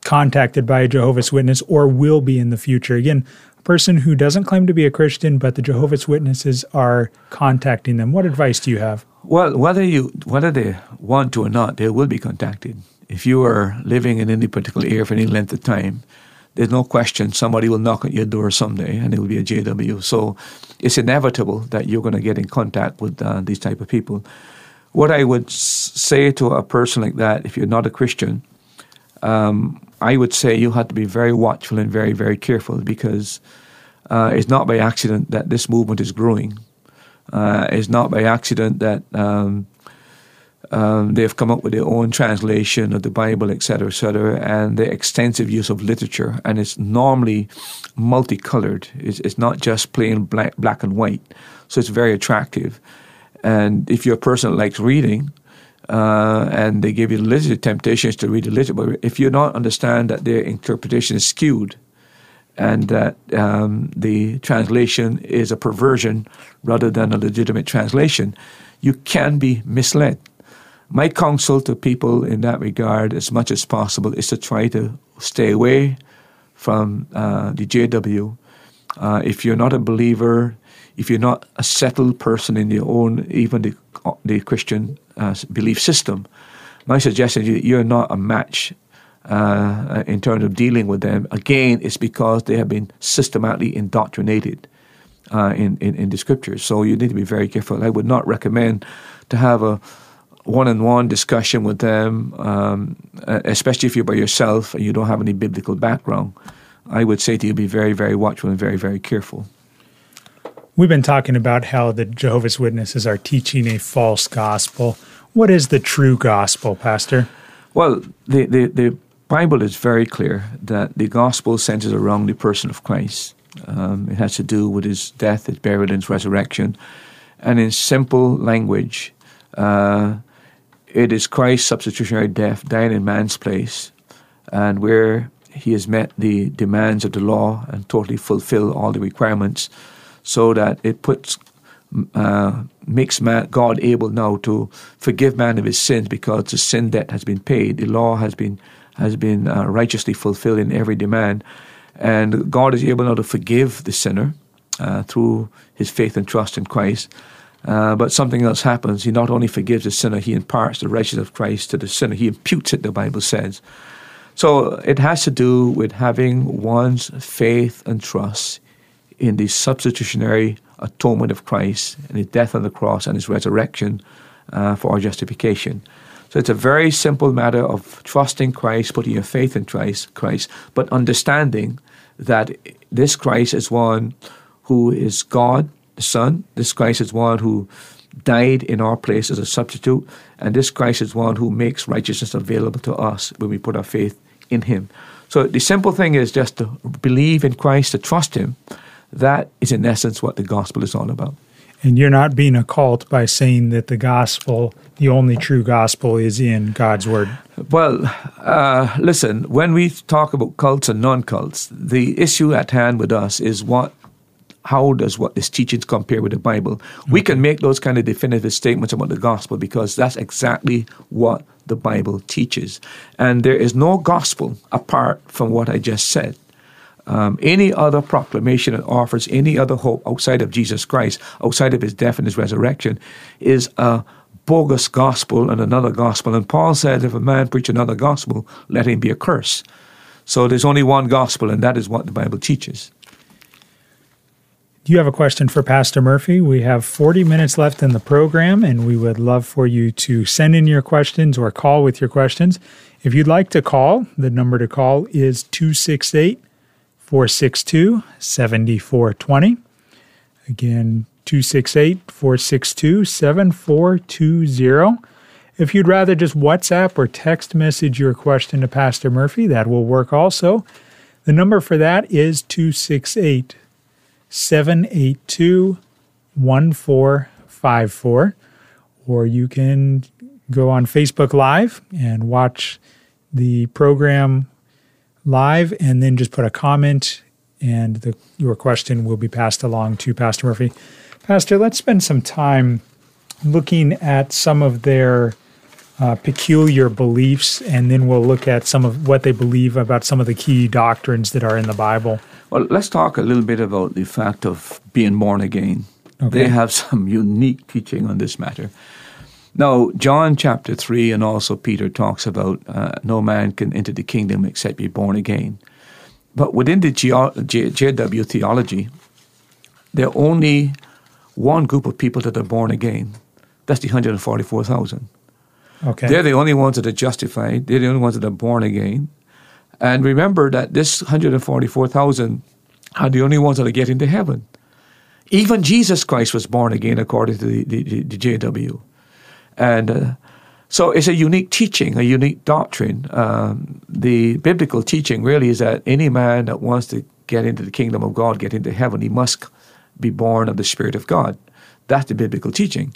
contacted by a Jehovah's Witness or will be in the future. Again, a person who doesn't claim to be a Christian, but the Jehovah's Witnesses are contacting them. What advice do you have? Well, whether you whether they want to or not, they will be contacted. If you are living in any particular area for any length of time, there's no question somebody will knock at your door someday and it will be a JW. So it's inevitable that you're going to get in contact with uh, these type of people. What I would say to a person like that, if you're not a Christian, um, I would say you have to be very watchful and very, very careful because uh, it's not by accident that this movement is growing. Uh, it's not by accident that um, um, they've come up with their own translation of the Bible, etc., etc., and the extensive use of literature, and it's normally multicolored. It's, it's not just plain black, black and white, so it's very attractive. And if you're a person that likes reading, uh, and they give you literature, temptations to read the literature, but if you don't understand that their interpretation is skewed, and that um, the translation is a perversion rather than a legitimate translation, you can be misled. My counsel to people in that regard, as much as possible, is to try to stay away from uh, the JW. Uh, if you're not a believer, if you're not a settled person in your own, even the, the Christian uh, belief system, my suggestion is you're not a match uh, in terms of dealing with them. Again, it's because they have been systematically indoctrinated uh, in, in, in the scriptures. So you need to be very careful. I would not recommend to have a one-on-one discussion with them, um, especially if you're by yourself and you don't have any biblical background. I would say to you, be very, very watchful and very, very careful. We've been talking about how the Jehovah's Witnesses are teaching a false gospel. What is the true gospel, Pastor? Well, the, the, the Bible is very clear that the gospel centers around the person of Christ. Um, it has to do with his death, his burial, and his resurrection. And in simple language, uh, it is Christ's substitutionary death, dying in man's place, and where he has met the demands of the law and totally fulfilled all the requirements, so that it puts uh, makes man, God able now to forgive man of his sins because the sin debt has been paid. The law has been has been uh, righteously fulfilled in every demand, and God is able now to forgive the sinner uh, through his faith and trust in Christ. Uh, but something else happens. He not only forgives the sinner, he imparts the righteousness of Christ to the sinner. He imputes it, the Bible says. So it has to do with having one's faith and trust in the substitutionary atonement of Christ and his death on the cross and his resurrection uh, for our justification. So it's a very simple matter of trusting Christ, putting your faith in Christ, Christ, but understanding that this Christ is one who is God the Son. This Christ is one who died in our place as a substitute, and this Christ is one who makes righteousness available to us when we put our faith in Him. So the simple thing is just to believe in Christ, to trust Him. That is, in essence, what the gospel is all about. And you're not being a cult by saying that the gospel, the only true gospel, is in God's word. Well, uh, listen, when we talk about cults and non cults, the issue at hand with us is what how does what these teachings compare with the Bible? Okay. We can make those kind of definitive statements about the gospel because that's exactly what the Bible teaches. And there is no gospel apart from what I just said. Um, any other proclamation that offers any other hope outside of Jesus Christ, outside of his death and his resurrection, is a bogus gospel and another gospel. And Paul said, if a man preach another gospel, let him be accursed. So there's only one gospel, and that is what the Bible teaches. Do you have a question for Pastor Murphy? We have 40 minutes left in the program, and we would love for you to send in your questions or call with your questions. If you'd like to call, the number to call is 268 462 7420. Again, 268 462 7420. If you'd rather just WhatsApp or text message your question to Pastor Murphy, that will work also. The number for that is 268 782 1454. Or you can go on Facebook Live and watch the program live and then just put a comment and the, your question will be passed along to Pastor Murphy. Pastor, let's spend some time looking at some of their uh, peculiar beliefs, and then we'll look at some of what they believe about some of the key doctrines that are in the Bible. Well, let's talk a little bit about the fact of being born again. Okay. They have some unique teaching on this matter. Now, John chapter 3 and also Peter talks about uh, no man can enter the kingdom except be born again. But within the JW theology, there are only one group of people that are born again. That's the 144,000. Okay. They're the only ones that are justified. They're the only ones that are born again. And remember that this 144,000 are the only ones that are getting to heaven. Even Jesus Christ was born again according to the, the, the JW. And uh, So it's a unique teaching, a unique doctrine. Um, the biblical teaching really is that any man that wants to get into the kingdom of God, get into heaven, he must be born of the Spirit of God. That's the biblical teaching.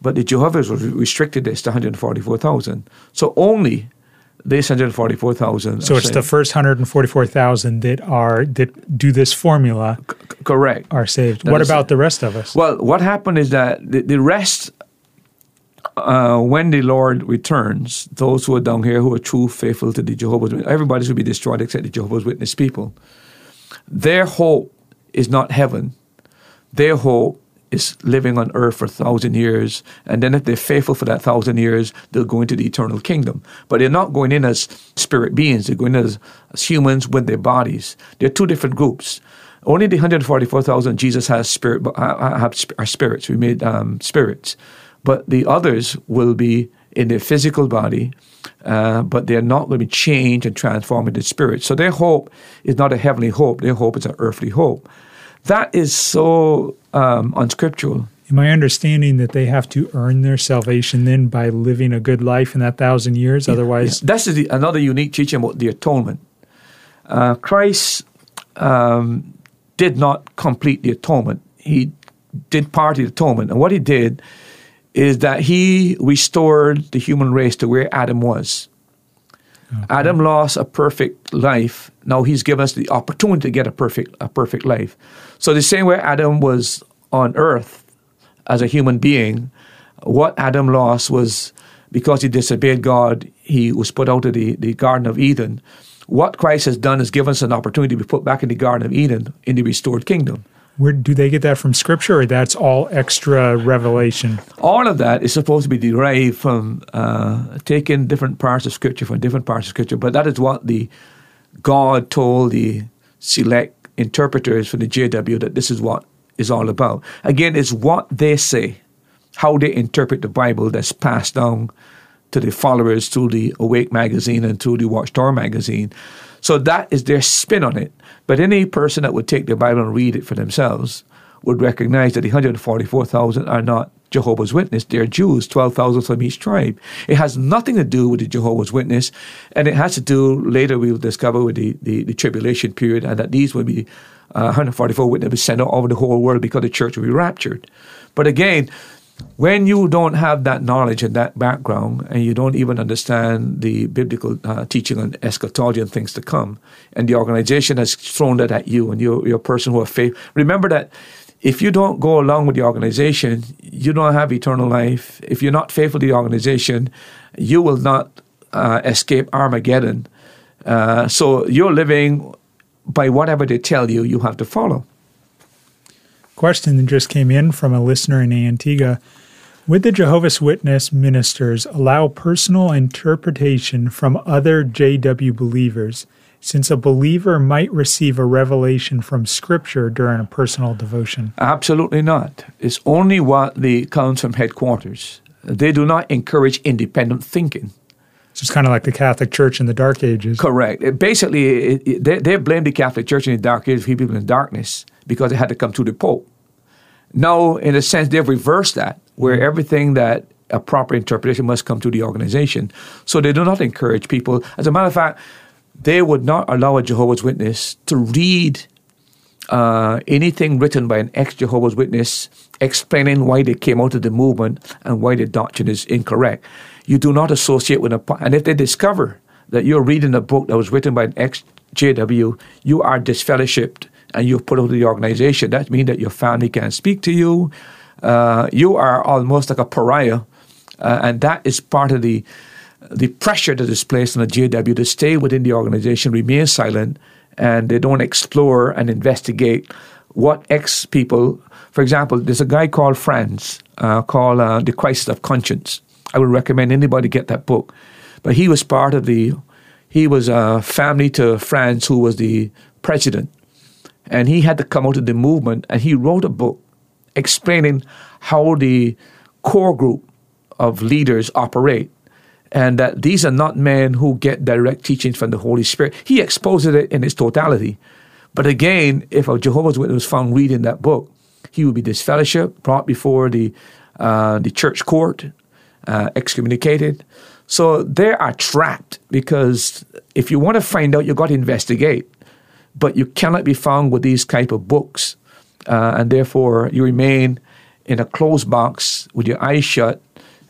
But the Jehovah's restricted this to 144,000. So only this 144,000. So it's saved. the first 144,000 that are that do this formula. C- correct. Are saved. That what about the rest of us? Well, what happened is that the, the rest uh, when the Lord returns, those who are down here who are true, faithful to the Jehovah's Witness, everybody should be destroyed except the Jehovah's Witness people. Their hope is not heaven. Their hope is living on earth for a thousand years. And then if they're faithful for that thousand years, they'll go into the eternal kingdom. But they're not going in as spirit beings. They're going in as, as humans with their bodies. They're two different groups. Only the 144,000 Jesus has spirit, have, are spirits. We made um, spirits. But the others will be in their physical body, uh, but they're not going to be changed and transformed into spirit. So their hope is not a heavenly hope. Their hope is an earthly hope. That is so um, unscriptural. In my understanding that they have to earn their salvation then by living a good life in that thousand years. Otherwise, yeah. that's the, another unique teaching about the atonement. Uh, Christ um, did not complete the atonement. He did part of the atonement, and what he did is that he restored the human race to where Adam was. Okay. Adam lost a perfect life. Now he's given us the opportunity to get a perfect a perfect life. So the same way Adam was on earth as a human being, what Adam lost was because he disobeyed God, he was put out of the, the Garden of Eden. What Christ has done is given us an opportunity to be put back in the Garden of Eden in the restored kingdom. Where do they get that from Scripture, or that's all extra revelation? All of that is supposed to be derived from uh, taking different parts of Scripture from different parts of Scripture, but that is what the God told the select interpreters for the JW that this is what is all about. Again, it's what they say, how they interpret the Bible that's passed down to the followers through the Awake magazine and through the Watchtower magazine. So that is their spin on it. But any person that would take the Bible and read it for themselves would recognize that the 144,000 are not Jehovah's Witness. They're Jews, 12,000 from each tribe. It has nothing to do with the Jehovah's Witness, and it has to do, later we'll discover, with the, the, the tribulation period, and that these will be uh, 144 witnesses sent out over the whole world because the church will be raptured. But again, when you don't have that knowledge and that background, and you don't even understand the biblical uh, teaching on eschatology and things to come, and the organization has thrown that at you, and you're, you're a person who have faith, remember that if you don't go along with the organization, you don't have eternal life. If you're not faithful to the organization, you will not uh, escape Armageddon. Uh, so you're living by whatever they tell you, you have to follow question that just came in from a listener in Antigua. Would the Jehovah's Witness ministers allow personal interpretation from other JW believers, since a believer might receive a revelation from Scripture during a personal devotion? Absolutely not. It's only what the comes from headquarters. They do not encourage independent thinking. So it's kind of like the Catholic Church in the Dark Ages. Correct. It basically, it, it, they, they blame the Catholic Church in the Dark Ages for people in darkness because it had to come through the Pope. No, in a sense, they've reversed that, where mm-hmm. everything that a proper interpretation must come to the organization. So they do not encourage people. As a matter of fact, they would not allow a Jehovah's Witness to read uh, anything written by an ex Jehovah's Witness explaining why they came out of the movement and why the doctrine is incorrect. You do not associate with a, and if they discover that you're reading a book that was written by an ex JW, you are disfellowshipped and you've put out the organization, that means that your family can speak to you. Uh, you are almost like a pariah, uh, and that is part of the the pressure that is placed on the JW to stay within the organization, remain silent, and they don't explore and investigate what ex people. For example, there's a guy called Franz uh, called uh, The Crisis of Conscience. I would recommend anybody get that book. But he was part of the, he was a family to Franz, who was the president and he had to come out of the movement and he wrote a book explaining how the core group of leaders operate and that these are not men who get direct teachings from the Holy Spirit. He exposes it in its totality. But again, if a Jehovah's Witness was found reading that book, he would be disfellowship, brought before the uh, the church court, uh, excommunicated. So they are trapped because if you want to find out, you've got to investigate. But you cannot be found with these type of books. Uh, and therefore, you remain in a closed box with your eyes shut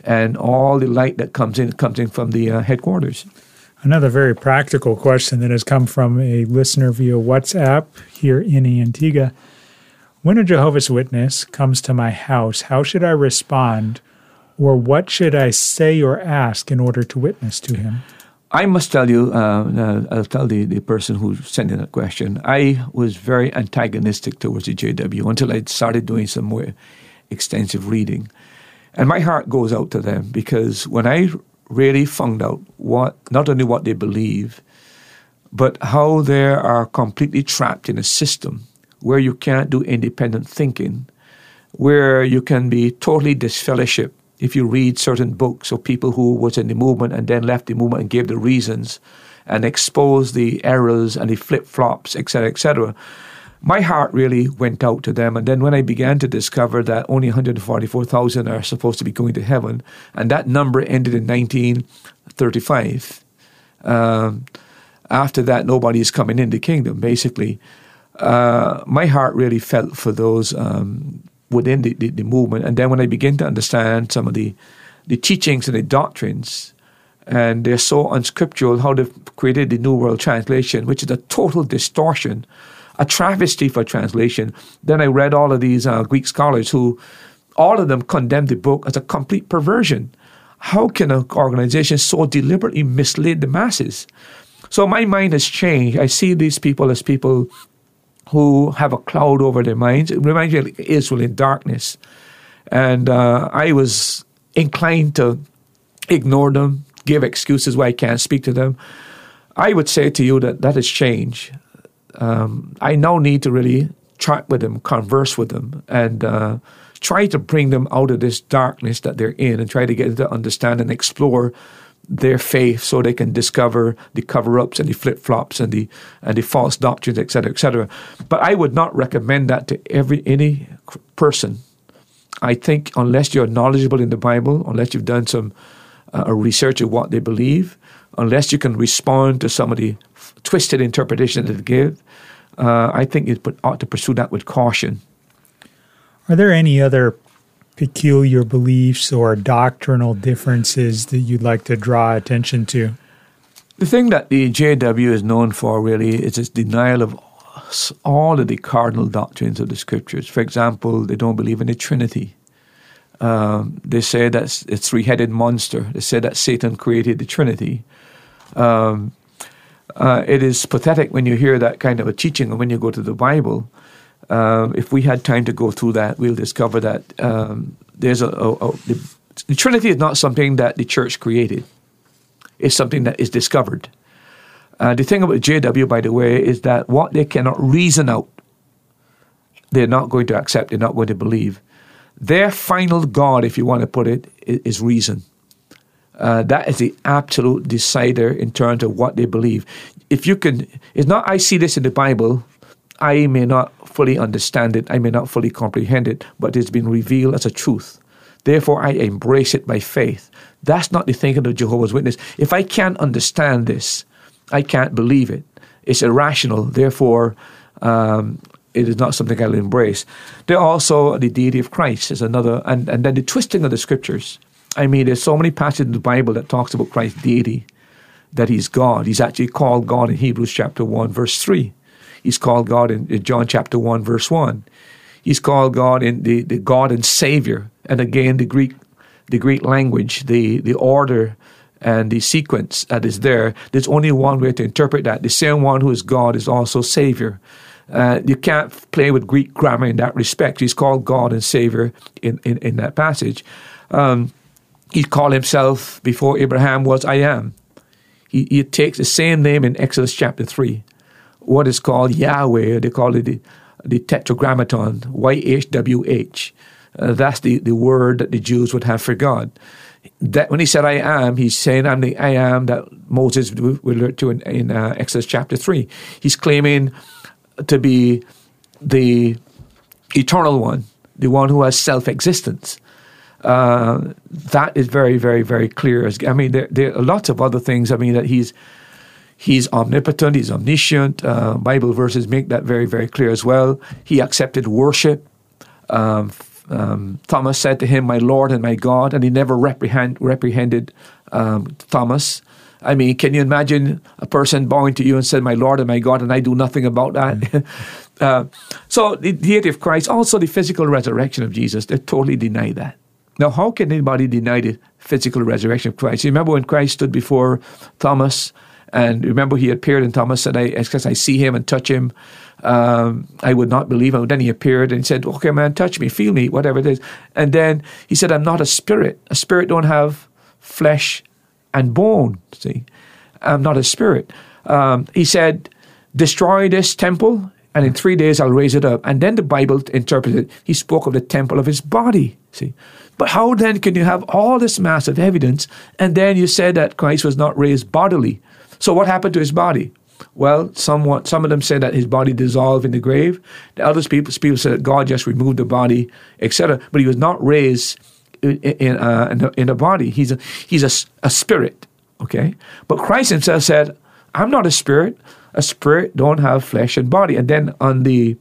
and all the light that comes in comes in from the uh, headquarters. Another very practical question that has come from a listener via WhatsApp here in Antigua. When a Jehovah's Witness comes to my house, how should I respond, or what should I say or ask in order to witness to him? I must tell you, uh, uh, I'll tell the, the person who sent in that question, I was very antagonistic towards the JW until I started doing some more extensive reading. And my heart goes out to them because when I really found out what not only what they believe, but how they are completely trapped in a system where you can't do independent thinking, where you can be totally disfellowship if you read certain books of people who was in the movement and then left the movement and gave the reasons and exposed the errors and the flip flops, etc., etc my heart really went out to them. And then when I began to discover that only 144,000 are supposed to be going to heaven, and that number ended in 1935. Um, after that, nobody is coming in the kingdom, basically. Uh, my heart really felt for those um, within the, the, the, movement. And then when I begin to understand some of the, the teachings and the doctrines, and they're so unscriptural, how they've created the New World Translation, which is a total distortion a travesty for translation. Then I read all of these uh, Greek scholars who, all of them condemned the book as a complete perversion. How can an organization so deliberately mislead the masses? So my mind has changed. I see these people as people who have a cloud over their minds. It reminds me of Israel in darkness. And uh, I was inclined to ignore them, give excuses why I can't speak to them. I would say to you that that has changed um, I now need to really chat with them, converse with them, and uh, try to bring them out of this darkness that they're in and try to get them to understand and explore their faith so they can discover the cover-ups and the flip-flops and the and the false doctrines, etc., etc. But I would not recommend that to every any person. I think unless you're knowledgeable in the Bible, unless you've done some uh, research of what they believe, unless you can respond to some of the twisted interpretation that they give, uh, I think you ought to pursue that with caution. Are there any other peculiar beliefs or doctrinal differences that you'd like to draw attention to? The thing that the JW is known for really is its denial of all of the cardinal doctrines of the scriptures. For example, they don't believe in the Trinity. Um, they say that it's a three-headed monster. They say that Satan created the Trinity. Um, uh, it is pathetic when you hear that kind of a teaching, and when you go to the Bible. Um, if we had time to go through that, we'll discover that um, there's a, a, a the, the, Trinity is not something that the church created; it's something that is discovered. Uh, the thing about JW, by the way, is that what they cannot reason out, they're not going to accept. They're not going to believe. Their final God, if you want to put it, is, reason. Uh, that is the absolute decider in terms of what they believe. If you can, it's not, I see this in the Bible, I may not fully understand it, I may not fully comprehend it, but it's been revealed as a truth. Therefore, I embrace it by faith. That's not the thinking of Jehovah's Witness. If I can't understand this, I can't believe it. It's irrational. Therefore, um, it is not something I'll embrace. There also the deity of Christ is another, and, and then the twisting of the scriptures. I mean, there's so many passages in the Bible that talks about Christ's deity, that he's God. He's actually called God in Hebrews chapter 1, verse 3. He's called God in, John chapter 1, verse 1. He's called God in the, the God and Savior. And again, the Greek the Greek language, the, the order and the sequence that is there, there's only one way to interpret that. The same one who is God is also Savior. Uh, you can't play with Greek grammar in that respect. He's called God and Savior in, in, in that passage. Um, he called himself before Abraham was I am. He, he, takes the same name in Exodus chapter 3. What is called Yahweh, they call it the, the Tetragrammaton, YHWH. Uh, that's the, the word that the Jews would have for God. That when he said I am, he's saying I'm the I am that Moses learn to in, in uh, Exodus chapter 3. He's claiming to be the eternal one, the one who has self existence. Uh, that is very, very, very clear. I mean, there, there are lots of other things. I mean, that he's he's omnipotent, he's omniscient. Uh, Bible verses make that very, very clear as well. He accepted worship. Um, um, Thomas said to him, "My Lord and my God," and he never reprehend, reprehended um, Thomas. I mean, can you imagine a person bowing to you and said, "My Lord and my God," and I do nothing about that? Mm. uh, so the deity of Christ, also the physical resurrection of Jesus, they totally deny that. Now, how can anybody deny the physical resurrection of Christ? You remember when Christ stood before Thomas, and remember he appeared, and Thomas said, "I, because I see him and touch him." Um, I would not believe him. Then he appeared and he said, "Okay, man, touch me, feel me, whatever it is." And then he said, "I'm not a spirit. A spirit don't have flesh and bone. See, I'm not a spirit." Um, he said, "Destroy this temple, and in three days I'll raise it up." And then the Bible interpreted. He spoke of the temple of his body. See, but how then can you have all this massive evidence, and then you said that Christ was not raised bodily? So what happened to his body? Well, somewhat, some of them say that his body dissolved in the grave. The other people, people said that God just removed the body, etc. But he was not raised in, in, uh, in, a, in body. He's, a, he's a, a spirit, okay? But Christ himself said, I'm not a spirit. A spirit don't have flesh and body. And then on the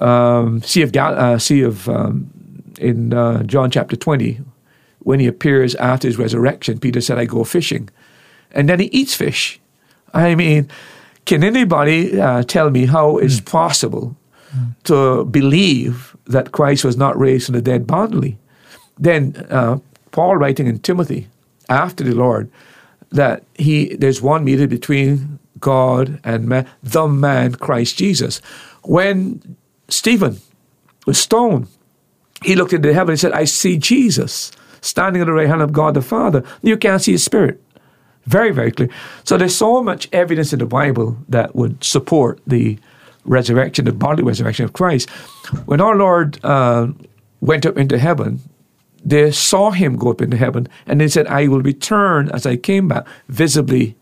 um, Sea of, Gal- uh, sea of um, in uh, John chapter 20, when he appears after his resurrection, Peter said, I go fishing. And then he eats fish. I mean, can anybody uh, tell me how it's mm. possible mm. to believe that Christ was not raised from the dead bodily? Then uh, Paul writing in Timothy after the Lord that he there's one meter between God and man, the man Christ Jesus. When Stephen was stoned, he looked into heaven and said, "I see Jesus." Standing at the right hand of God the Father, you can't see his spirit. Very, very clear. So there's so much evidence in the Bible that would support the resurrection, the bodily resurrection of Christ. When our Lord uh, went up into heaven, they saw him go up into heaven, and they said, I will return as I came back, visibly.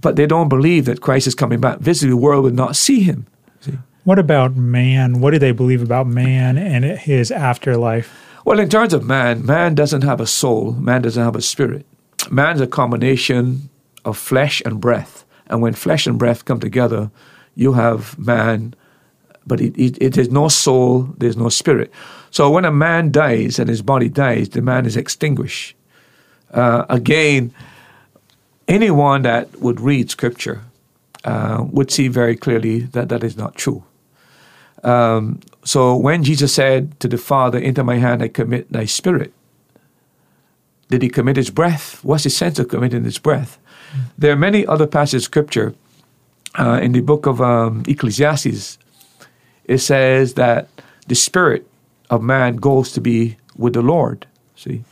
But they don't believe that Christ is coming back. Visibly, the world will not see him. See? What about man? What do they believe about man and his afterlife? Well, in terms of man, man doesn't have a soul, man doesn't have a spirit man's a combination of flesh and breath. And when flesh and breath come together, you have man, but it, it, it is no soul, there's no spirit. So when a man dies and his body dies, the man is extinguished. Uh, again, anyone that would read scripture uh, would see very clearly that that is not true. Um, so when Jesus said to the Father, Into my hand I commit thy spirit, did he commit his breath? What's the sense of committing his breath? There are many other passages of scripture. Uh, in the book of um, Ecclesiastes, it says that the spirit of man goes to be with the Lord. See?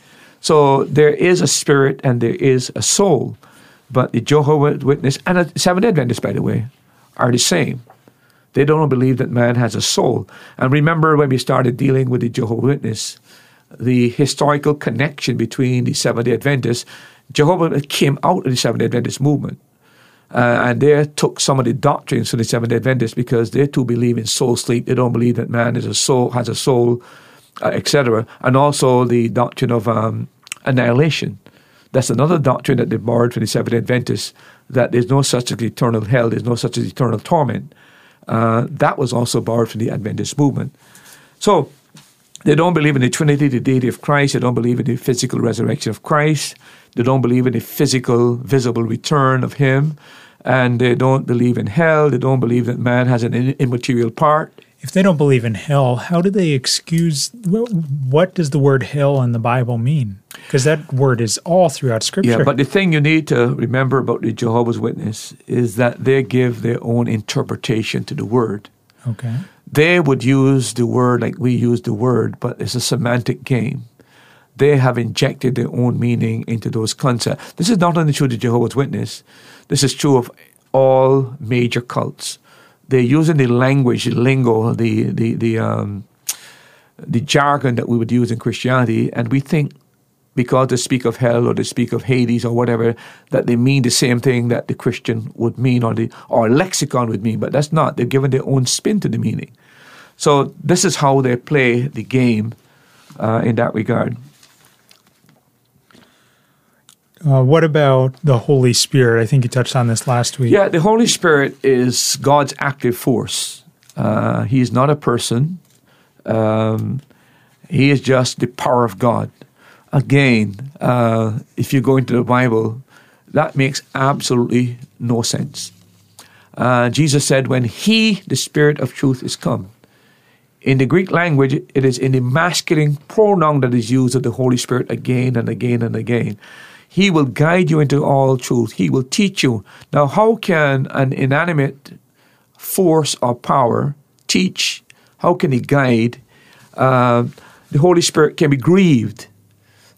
So there is a spirit and there is a soul. But the Jehovah's Witness and the Seventh Adventists, by the way, are the same. They don't believe that man has a soul. And remember when we started dealing with the Jehovah's Witness, the historical connection between the Seventh day Adventists. Jehovah came out of the Seventh day Adventist movement. Uh, and they took some of the doctrines from the Seventh day Adventists because they too believe in soul sleep. They don't believe that man is a soul, has a soul, uh, etc. And also the doctrine of um, annihilation. That's another doctrine that they borrowed from the Seventh day Adventists that there's no such as eternal hell, there's no such as eternal torment. Uh, that was also borrowed from the Adventist movement. So they don't believe in the Trinity, the deity of Christ. They don't believe in the physical resurrection of Christ. They don't believe in the physical, visible return of Him. And they don't believe in hell. They don't believe that man has an immaterial part. If they don't believe in hell, how do they excuse what does the word hell in the Bible mean? Because that word is all throughout Scripture. Yeah, but the thing you need to remember about the Jehovah's Witness is that they give their own interpretation to the word. Okay. They would use the word like we use the word, but it's a semantic game. They have injected their own meaning into those concepts. This is not only true of Jehovah's Witness, this is true of all major cults. They're using the language, the lingo, the, the, the, um, the jargon that we would use in Christianity, and we think because they speak of hell or they speak of Hades or whatever, that they mean the same thing that the Christian would mean or the or lexicon would mean, but that's not. They're given their own spin to the meaning. So this is how they play the game uh, in that regard. Uh, what about the Holy Spirit? I think you touched on this last week. Yeah, the Holy Spirit is God's active force. Uh, he is not a person. Um, he is just the power of God. Again, uh, if you go into the Bible, that makes absolutely no sense. Uh, Jesus said, When He, the Spirit of truth, is come. In the Greek language, it is in the masculine pronoun that is used of the Holy Spirit again and again and again. He will guide you into all truth. He will teach you. Now, how can an inanimate force or power teach? How can he guide? Uh, the Holy Spirit can be grieved.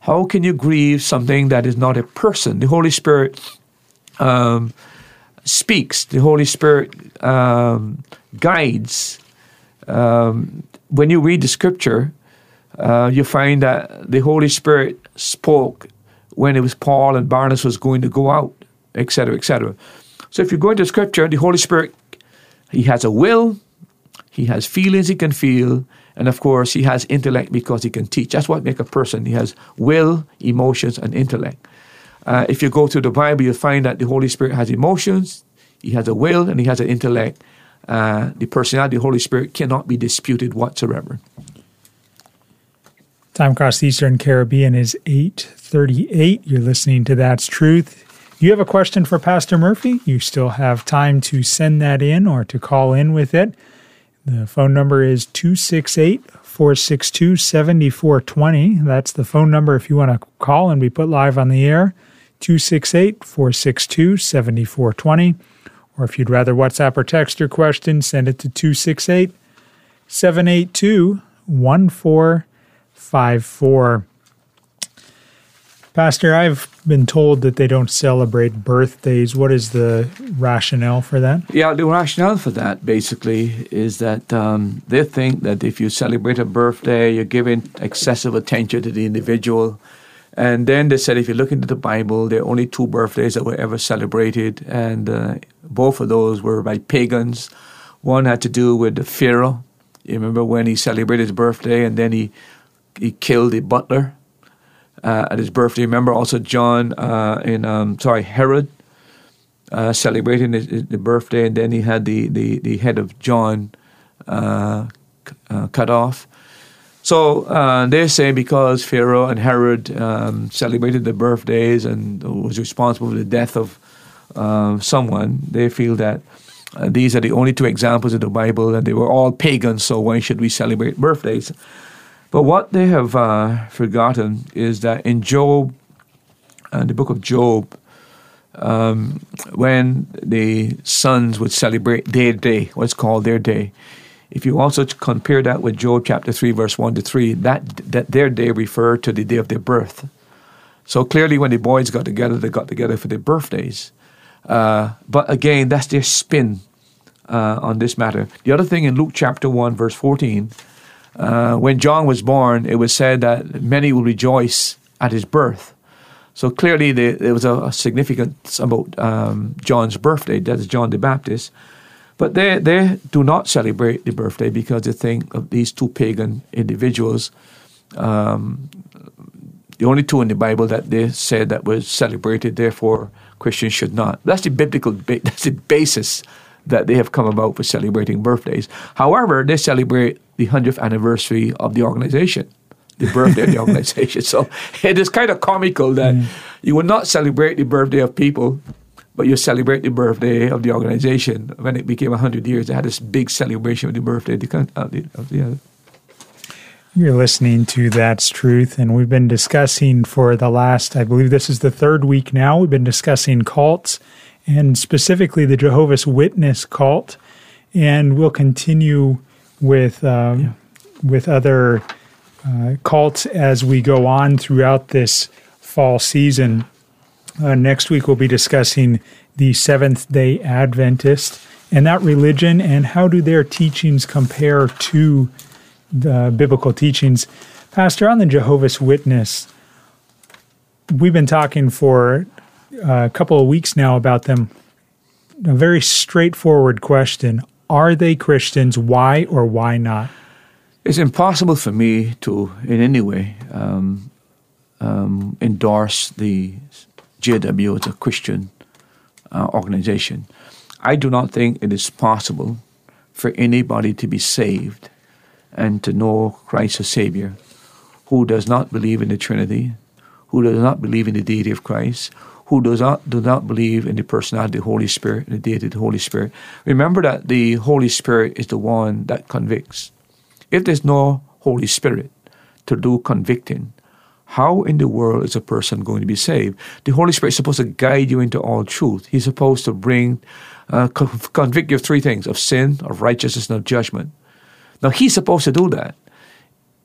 How can you grieve something that is not a person? The Holy Spirit um, speaks. The Holy Spirit um, guides. Um, when you read the Scripture, uh, you find that the Holy Spirit spoke when it was Paul and Barnabas was going to go out, etc., etc. So if you go into Scripture, the Holy Spirit, He has a will, He has feelings He can feel, and of course, He has intellect because He can teach. That's what makes a person. He has will, emotions, and intellect. Uh, if you go to the Bible, you'll find that the Holy Spirit has emotions, He has a will, and He has an intellect. Uh, the personality of the Holy Spirit cannot be disputed whatsoever. Time across the Eastern Caribbean is 8:38. You're listening to That's Truth. You have a question for Pastor Murphy? You still have time to send that in or to call in with it. The phone number is 268 462 7420. That's the phone number if you want to call and be put live on the air. 268 462 7420. Or if you'd rather WhatsApp or text your question, send it to 268 782 1454. Pastor, I've been told that they don't celebrate birthdays. What is the rationale for that? Yeah, the rationale for that basically is that um, they think that if you celebrate a birthday, you're giving excessive attention to the individual. And then they said if you look into the Bible, there are only two birthdays that were ever celebrated, and uh, both of those were by pagans. One had to do with the Pharaoh. You remember when he celebrated his birthday and then he he killed the butler uh, at his birthday. Remember also John uh, in um, sorry Herod uh, celebrating his, his, the birthday, and then he had the the, the head of John uh, uh, cut off. So uh, they say because Pharaoh and Herod um, celebrated the birthdays and was responsible for the death of someone, they feel that. these are the only two examples in the Bible, and they were all pagans. So why should we celebrate birthdays? But what they have uh, forgotten is that in Job, uh, the book of Job, um, when the sons would celebrate their day, what's called their day, if you also compare that with Job chapter 3, verse 1 to 3, that, that their day referred to the day of their birth. So clearly, when the boys got together, they got together for their birthdays. Uh, but again, that's their spin uh, on this matter. The other thing in Luke chapter 1, verse 14, uh, when John was born, it was said that many will rejoice at his birth. So clearly, there was a, a significance about um, John's birthday. That is John the Baptist. But they, they do not celebrate the birthday because they think of these two pagan individuals. Um, the only two in the Bible that they said that was celebrated, therefore Christians should not. That's the biblical. That's the basis that they have come about for celebrating birthdays. However, they celebrate the 100th anniversary of the organization, the birthday of the organization. So it is kind of comical that mm. you would not celebrate the birthday of people, but you celebrate the birthday of the organization. When it became 100 years, they had this big celebration of the birthday of the, of the, of the other. You're listening to That's Truth, and we've been discussing for the last, I believe this is the third week now, we've been discussing cults and specifically the Jehovah's Witness cult. And we'll continue with um, yeah. with other uh, cults as we go on throughout this fall season. Uh, next week, we'll be discussing the Seventh Day Adventist and that religion, and how do their teachings compare to the biblical teachings. Pastor, on the Jehovah's Witness, we've been talking for a couple of weeks now about them. A very straightforward question Are they Christians? Why or why not? It's impossible for me to, in any way, um, um, endorse the JW as a Christian uh, organization. I do not think it is possible for anybody to be saved and to know Christ as Savior who does not believe in the Trinity, who does not believe in the deity of Christ, who does not do not believe in the personality of the Holy Spirit the deity of the Holy Spirit. Remember that the Holy Spirit is the one that convicts. If there's no Holy Spirit to do convicting, how in the world is a person going to be saved? The Holy Spirit is supposed to guide you into all truth. He's supposed to bring, uh, convict you of three things of sin, of righteousness, and of judgment. Now, He's supposed to do that.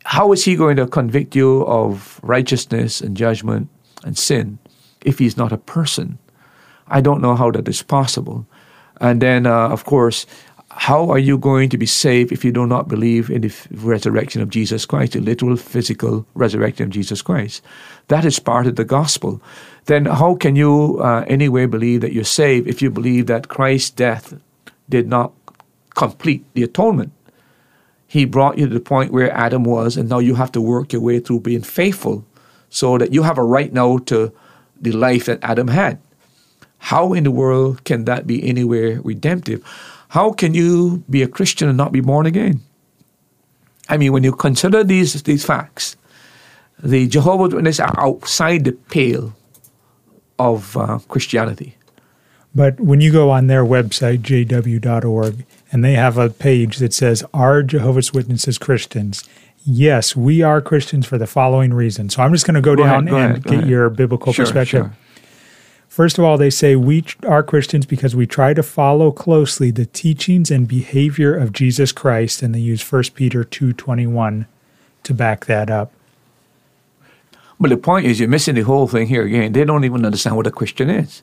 How is He going to convict you of righteousness and judgment and sin if He's not a person? I don't know how that is possible. And then, uh, of course, how are you going to be saved if you do not believe in the resurrection of Jesus Christ, the literal physical resurrection of Jesus Christ? That is part of the gospel. Then how can you uh, anyway believe that you're saved if you believe that Christ's death did not complete the atonement? He brought you to the point where Adam was, and now you have to work your way through being faithful so that you have a right now to the life that Adam had. How in the world can that be anywhere redemptive? How can you be a Christian and not be born again? I mean, when you consider these these facts, the Jehovah's Witnesses are outside the pale of uh, Christianity. But when you go on their website, jw.org, and they have a page that says, Are Jehovah's Witnesses Christians? Yes, we are Christians for the following reason. So I'm just going to go, go down ahead, go and ahead, get ahead. your biblical sure, perspective. Sure. First of all, they say we are Christians because we try to follow closely the teachings and behavior of Jesus Christ, and they use 1 Peter 2.21 to back that up. But the point is, you're missing the whole thing here again. They don't even understand what a Christian is.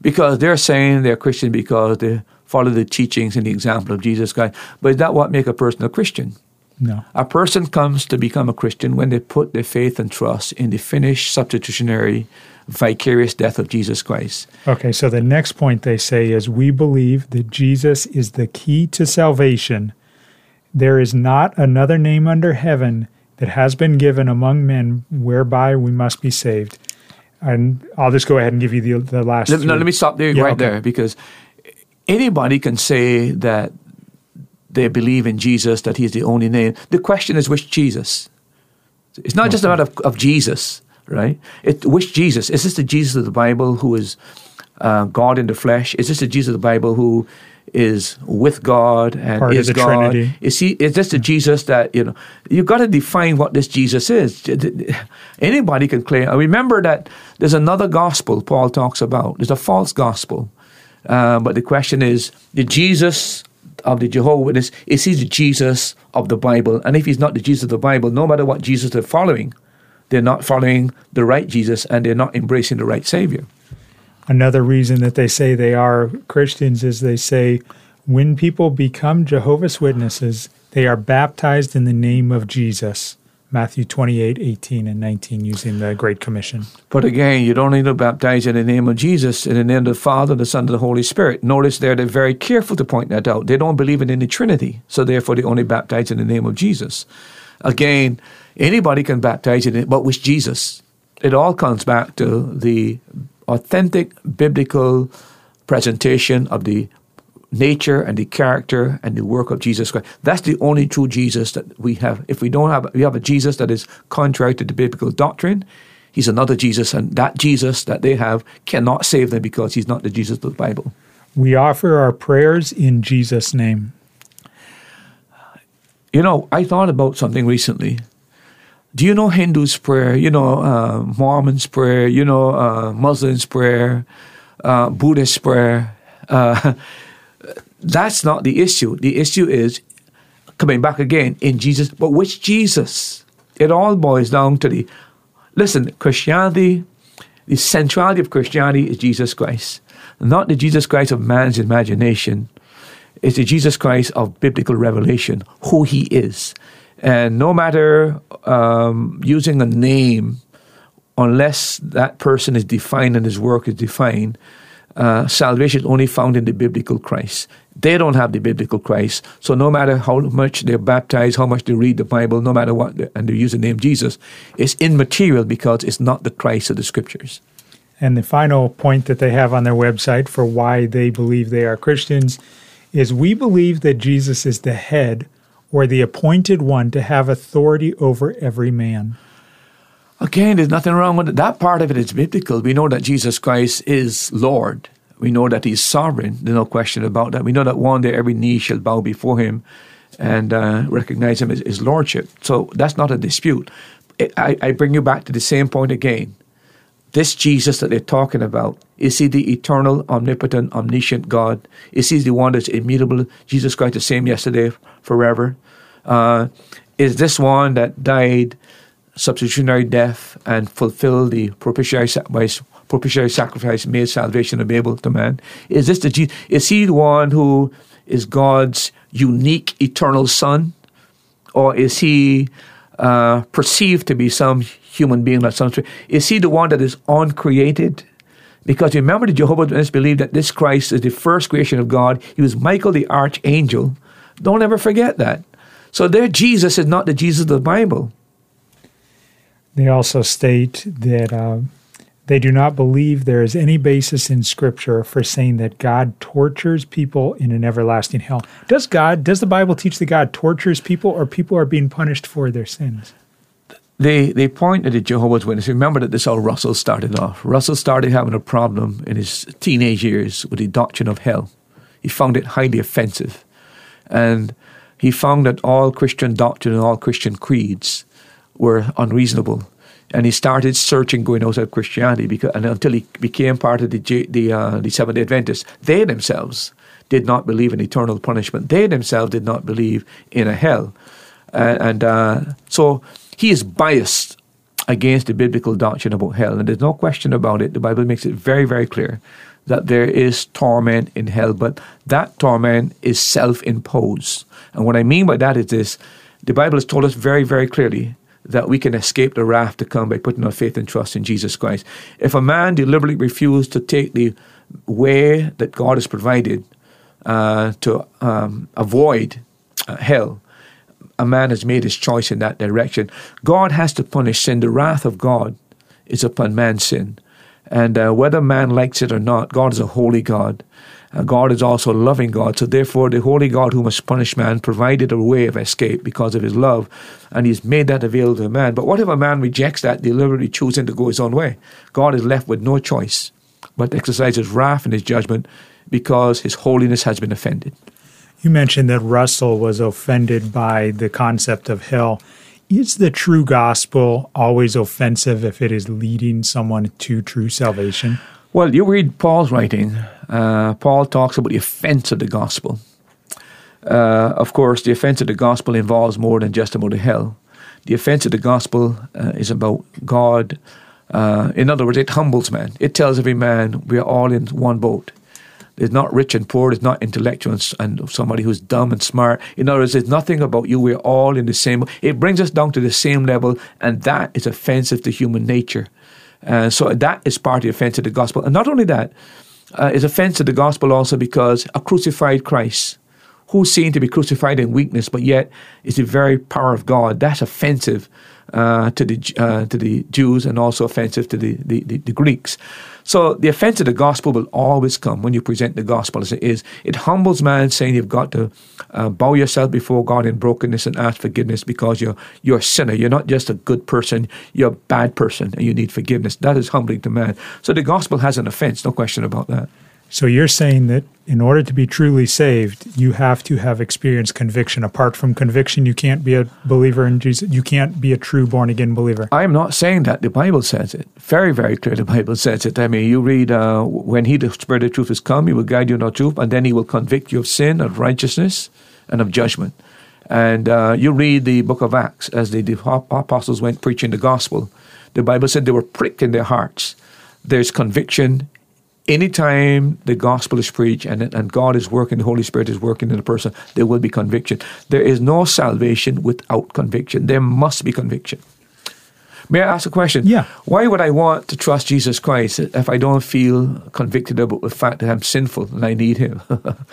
Because they're saying they're Christian because they follow the teachings and the example of Jesus Christ. But is that what makes a person a Christian? No. A person comes to become a Christian when they put their faith and trust in the finished substitutionary vicarious death of Jesus Christ. Okay, so the next point they say is we believe that Jesus is the key to salvation. There is not another name under heaven that has been given among men whereby we must be saved. And I'll just go ahead and give you the, the last. Let, no, let me stop there yeah, right okay. there because anybody can say that they believe in Jesus, that He's the only name. The question is which Jesus? It's not okay. just a matter of, of Jesus right? It, which Jesus? Is this the Jesus of the Bible who is uh, God in the flesh? Is this the Jesus of the Bible who is with God and Part is God? Trinity. Is he? Is this the Jesus that you know? You've got to define what this Jesus is. Anybody can claim. I remember that there's another gospel Paul talks about. There's a false gospel, uh, but the question is: the Jesus of the Jehovah Witness is he the Jesus of the Bible? And if he's not the Jesus of the Bible, no matter what Jesus they're following, they're not following the right Jesus and they're not embracing the right Savior. Another reason that they say they are Christians is they say when people become Jehovah's Witnesses, they are baptized in the name of Jesus. Matthew 28, 18, and 19, using the Great Commission. But again, you don't need to baptize in the name of Jesus, in the name of the Father, the Son, and the Holy Spirit. Notice there they're very careful to point that out. They don't believe in the Trinity, so therefore they only baptize in the name of Jesus. Again, Anybody can baptize in it, but with Jesus. It all comes back to the authentic biblical presentation of the nature and the character and the work of Jesus Christ. That's the only true Jesus that we have. If we don't have, we have a Jesus that is contrary to the biblical doctrine. He's another Jesus, and that Jesus that they have cannot save them because he's not the Jesus of the Bible. We offer our prayers in Jesus' name. You know, I thought about something recently do you know Hindu's prayer? You know uh, Mormon's prayer. You know uh, Muslims' prayer, uh, Buddhist prayer. That's not the issue. The issue is coming back again in Jesus. But which Jesus? It all boils down to the listen. Christianity, the centrality of Christianity is Jesus Christ, not the Jesus Christ of man's imagination. It's the Jesus Christ of biblical revelation, who He is. And no matter um, using a name, unless that person is defined and his work is defined, uh, salvation is only found in the biblical Christ. They don't have the biblical Christ. So no matter how much they're baptized, how much they read the Bible, no matter what, and they use the name Jesus, it's immaterial because it's not the Christ of the Scriptures. And the final point that they have on their website for why they believe they are Christians is we believe that Jesus is the head or the appointed one to have authority over every man. Again, there's nothing wrong with it. That part of it. it is biblical. We know that Jesus Christ is Lord. We know that He's sovereign. There's no question about that. We know that one day every knee shall bow before Him and uh, recognize Him as His Lordship. So that's not a dispute. I, I bring you back to the same point again. This Jesus that they're talking about, is he the eternal, omnipotent, omniscient God? Is he the one that's immutable? Jesus Christ, the same yesterday, forever? Uh, is this one that died substitutionary death and fulfill the propitiatory sacrifice, propitiatory sacrifice made salvation available to man? Is this the Jesus? is he the one who is God's unique eternal son, or is he uh, perceived to be some human being like some? Is he the one that is uncreated? Because remember, the Jehovah's Witnesses believe that this Christ is the first creation of God. He was Michael the archangel. Don't ever forget that. So their Jesus is not the Jesus of the Bible. They also state that uh, they do not believe there is any basis in Scripture for saying that God tortures people in an everlasting hell. Does God, does the Bible teach that God tortures people or people are being punished for their sins? They, they point to the Jehovah's Witnesses. Remember that this how Russell started off. Russell started having a problem in his teenage years with the doctrine of hell. He found it highly offensive. And he found that all Christian doctrine and all Christian creeds were unreasonable. And he started searching going outside Christianity because, and until he became part of the, the, uh, the Seventh day Adventists. They themselves did not believe in eternal punishment. They themselves did not believe in a hell. Uh, and uh, so he is biased against the biblical doctrine about hell. And there's no question about it. The Bible makes it very, very clear that there is torment in hell, but that torment is self imposed. And what I mean by that is this the Bible has told us very, very clearly that we can escape the wrath to come by putting our faith and trust in Jesus Christ. If a man deliberately refused to take the way that God has provided uh, to um, avoid uh, hell, a man has made his choice in that direction. God has to punish sin. The wrath of God is upon man's sin. And uh, whether man likes it or not, God is a holy God. Uh, God is also a loving God. So therefore, the holy God who must punish man provided a way of escape because of his love, and he's made that available to man. But what if a man rejects that, deliberately choosing to go his own way? God is left with no choice but to exercise his wrath and his judgment because his holiness has been offended. You mentioned that Russell was offended by the concept of hell. Is the true gospel always offensive if it is leading someone to true salvation? Well, you read Paul's writing. Uh, Paul talks about the offense of the gospel. Uh, of course, the offense of the gospel involves more than just about the hell. The offense of the gospel uh, is about God. Uh, in other words, it humbles man. It tells every man we are all in one boat. There's not rich and poor. There's not intellectual and, and somebody who's dumb and smart. In other words, there's nothing about you. We're all in the same. It brings us down to the same level, and that is offensive to human nature. Uh, so that is part of the offense of the gospel. And not only that, uh, it's offense to the gospel also because a crucified Christ, who's seen to be crucified in weakness, but yet is the very power of God, that's offensive uh, to the uh, to the Jews and also offensive to the, the, the, the, Greeks. So the offense of the gospel will always come when you present the gospel as it is. It humbles man, saying you've got to uh, bow yourself before God in brokenness and ask forgiveness because you're you're a sinner. You're not just a good person. You're a bad person, and you need forgiveness. That is humbling to man. So the gospel has an offense, no question about that. So you're saying that in order to be truly saved, you have to have experienced conviction. Apart from conviction, you can't be a believer in Jesus. You can't be a true born again believer. I am not saying that. The Bible says it. Very, very clear. The Bible says it. I mean, you read, uh, when he, the Spirit of truth, is come, he will guide you in all truth, and then he will convict you of sin, of righteousness, and of judgment. And uh, you read the book of Acts as the, the apostles went preaching the gospel. The Bible said they were pricked in their hearts. There's conviction anytime the gospel is preached and, and God is working, the Holy Spirit is working in a person, there will be conviction. There is no salvation without conviction. There must be conviction. May I ask a question? Yeah. Why would I want to trust Jesus Christ if I don't feel convicted about the fact that I'm sinful and I need Him? Yeah.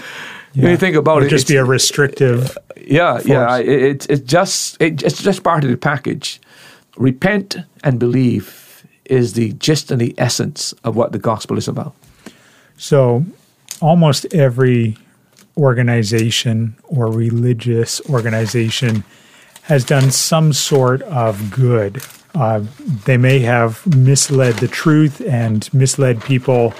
When you think about Or it, just be a restrictive. yeah, yeah. force. It, it's it's just it, it's just part of the package. Repent and believe is the gist and the essence of what the gospel is about. So, almost every organization or religious organization has done some sort of good. Uh, they may have misled the truth and misled people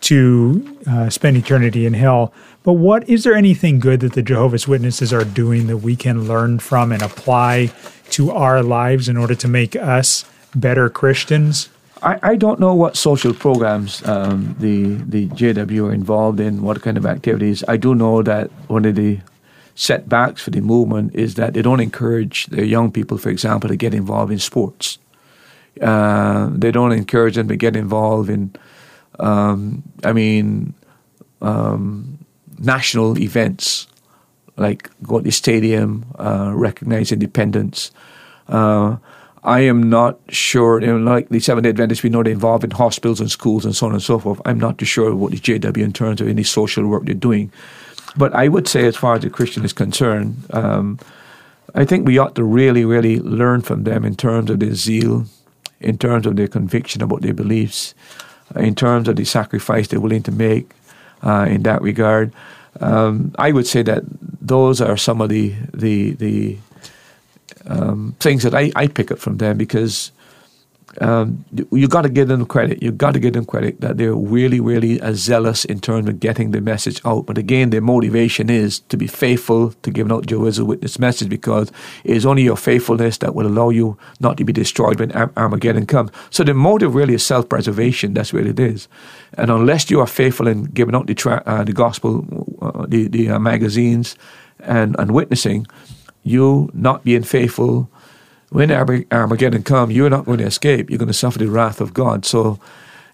to uh, spend eternity in hell. But what is there anything good that the Jehovah's Witnesses are doing that we can learn from and apply to our lives in order to make us better Christians? I, I don't know what social programs um, the the JW are involved in, what kind of activities. I do know that one of the setbacks for the movement is that they don't encourage their young people, for example, to get involved in sports. Uh, they don't encourage them to get involved in, um, I mean, um, national events like go to the stadium, uh, recognize independence. Uh, I am not sure, you know, like the Seventh day Adventists, we know they're involved in hospitals and schools and so on and so forth. I'm not too sure what the JW in terms of any social work they're doing. But I would say, as far as the Christian is concerned, um, I think we ought to really, really learn from them in terms of their zeal, in terms of their conviction about their beliefs, in terms of the sacrifice they're willing to make uh, in that regard. Um, I would say that those are some of the the the um, things that I, I pick up from them because um, you got to give them credit. You got to give them credit that they're really, really uh, zealous in terms of getting the message out. But again, their motivation is to be faithful to giving out Jehovah's Witness message because it is only your faithfulness that will allow you not to be destroyed when Ar- Armageddon comes. So the motive really is self-preservation. That's what it is. And unless you are faithful in giving out the tra- uh, the gospel, uh, the the uh, magazines, and and witnessing, you not being faithful when Arma- Armageddon come, you're not going to escape. You're going to suffer the wrath of God. So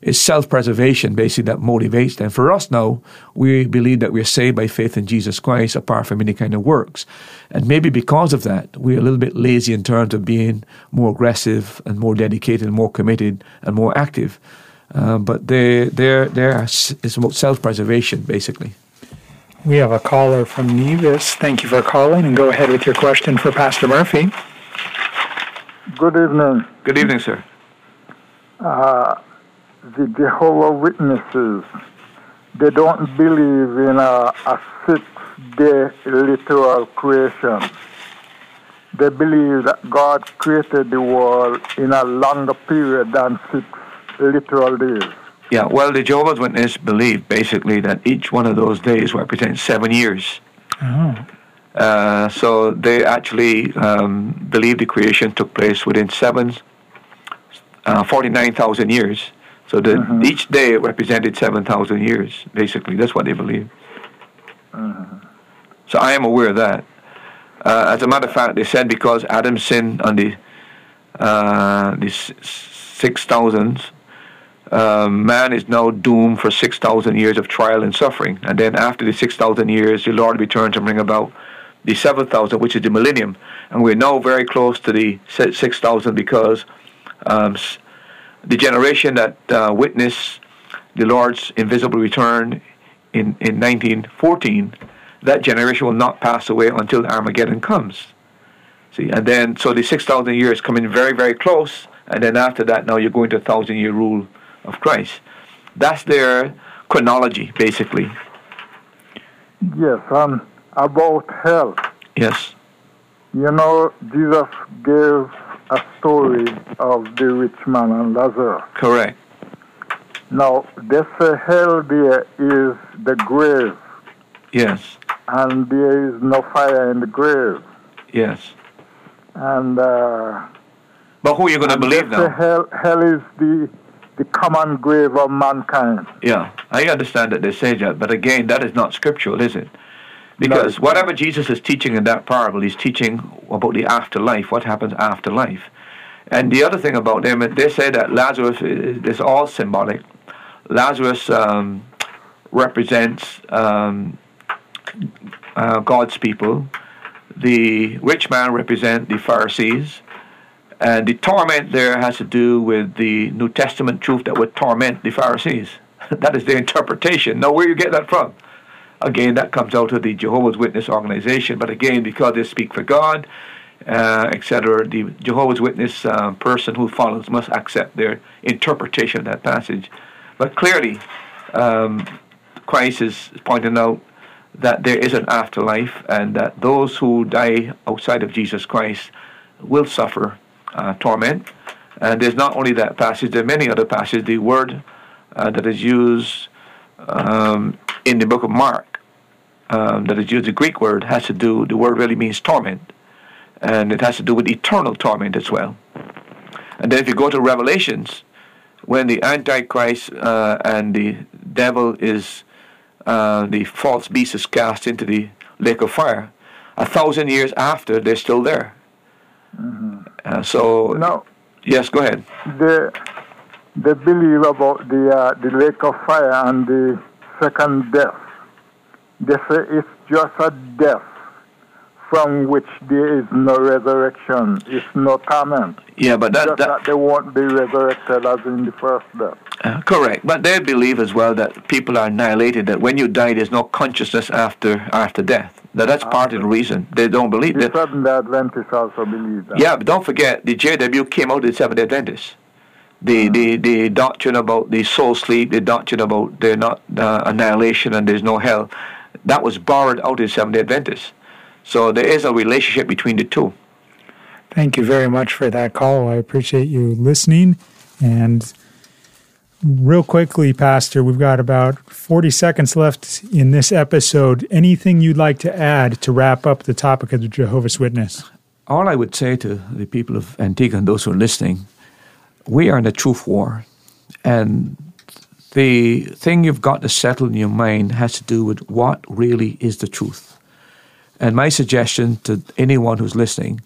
it's self-preservation basically that motivates them. For us now, we believe that we're saved by faith in Jesus Christ apart from any kind of works. And maybe because of that, we're a little bit lazy in terms of being more aggressive and more dedicated and more committed and more active. Uh, but they, they're, they're, it's about self-preservation basically. We have a caller from Nevis. Thank you for calling and go ahead with your question for Pastor Murphy. Good evening. Good evening, sir. Uh, the Jehovah Witnesses, they don't believe in a, a six-day literal creation. They believe that God created the world in a longer period than six literal days. Yeah, well, the Jehovah's Witness believe basically that each one of those days represents seven years. Oh. Uh, so they actually um, believe the creation took place within seven, uh, 49,000 years. So the, uh-huh. each day represented 7,000 years, basically. That's what they believe. Uh-huh. So I am aware of that. Uh, as a matter of fact, they said because Adam sinned on the, uh, the six thousands. Uh, man is now doomed for 6,000 years of trial and suffering. And then after the 6,000 years, the Lord returns and bring about the 7,000, which is the millennium. And we're now very close to the 6,000 because um, the generation that uh, witnessed the Lord's invisible return in, in 1914, that generation will not pass away until Armageddon comes. See, and then, so the 6,000 years come in very, very close. And then after that, now you're going to a thousand year rule of Christ. That's their chronology, basically. Yes, and about hell. Yes. You know, Jesus gave a story of the rich man and Lazarus. Correct. Now, they say hell there is the grave, Yes. and there is no fire in the grave. Yes. And, uh, But who are you going to believe now? hell, hell is the, the common grave of mankind. Yeah, I understand that they say that, but again, that is not scriptural, is it? Because it's whatever Jesus is teaching in that parable, he's teaching about the afterlife, what happens after life. And the other thing about them, they say that Lazarus is, is all symbolic. Lazarus um, represents um, uh, God's people. The rich man represents the Pharisees, And the torment there has to do with the New Testament truth that would torment the Pharisees. that is their interpretation. Now, where you get that from? Again, that comes out of the Jehovah's Witness organization. But again, because they speak for God, uh, etc., the Jehovah's Witness uh, person who follows must accept their interpretation of that passage. But clearly, um, Christ is pointing out that there is an afterlife and that those who die outside of Jesus Christ will suffer torment. And there's not only that passage, there are many other passages. The word uh, that is used um, in the book of Mark, um, that is used, the Greek word, has to do, the word really means torment. And it has to do with eternal torment as well. And then if you go to Revelations, when the Antichrist uh, and the devil is, uh, the false beast is cast into the lake of fire, a thousand years after, they're still there. Mm-hmm. Uh, so, no. yes, go ahead. The, they believe about the uh, the lake of fire and the second death. They say it's just a death from which there is no resurrection. It's no torment. Yeah, but that, that, that they won't be resurrected as in the first death. Uh, correct, but they believe as well that people are annihilated. That when you die, there's no consciousness after after death. That that's part of the reason they don't believe The that. Seventh Adventists also believe that. Yeah, but don't forget the JW came out of the Seventh Adventists. The, the the doctrine about the soul sleep, the doctrine about they're not uh, annihilation and there's no hell, that was borrowed out of the Seventh Adventists. So there is a relationship between the two. Thank you very much for that call. I appreciate you listening. And real quickly, Pastor, we've got about 40 seconds left in this episode. Anything you'd like to add to wrap up the topic of the Jehovah's Witness? All I would say to the people of Antigua and those who are listening, we are in a truth war. And the thing you've got to settle in your mind has to do with what really is the truth. And my suggestion to anyone who's listening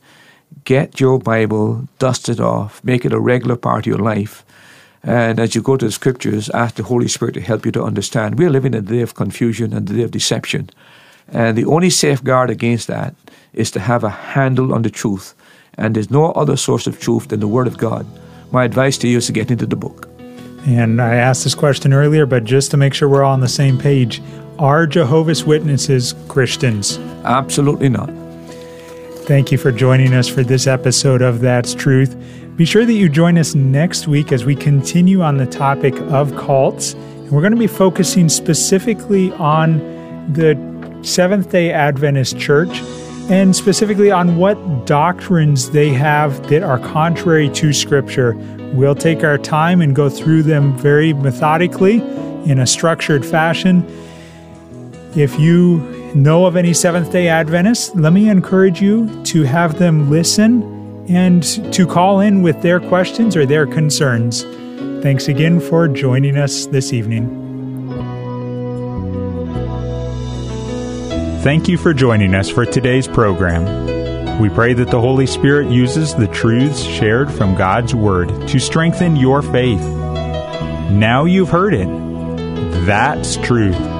get your Bible, dust it off, make it a regular part of your life. And as you go to the scriptures, ask the Holy Spirit to help you to understand. We're living in a day of confusion and a day of deception. And the only safeguard against that is to have a handle on the truth. And there's no other source of truth than the Word of God. My advice to you is to get into the book. And I asked this question earlier, but just to make sure we're all on the same page, are Jehovah's Witnesses Christians? Absolutely not. Thank you for joining us for this episode of That's Truth. Be sure that you join us next week as we continue on the topic of cults. And we're going to be focusing specifically on the Seventh day Adventist Church and specifically on what doctrines they have that are contrary to Scripture. We'll take our time and go through them very methodically in a structured fashion. If you know of any Seventh day Adventists, let me encourage you to have them listen and to call in with their questions or their concerns. Thanks again for joining us this evening. Thank you for joining us for today's program. We pray that the Holy Spirit uses the truths shared from God's Word to strengthen your faith. Now you've heard it. That's truth.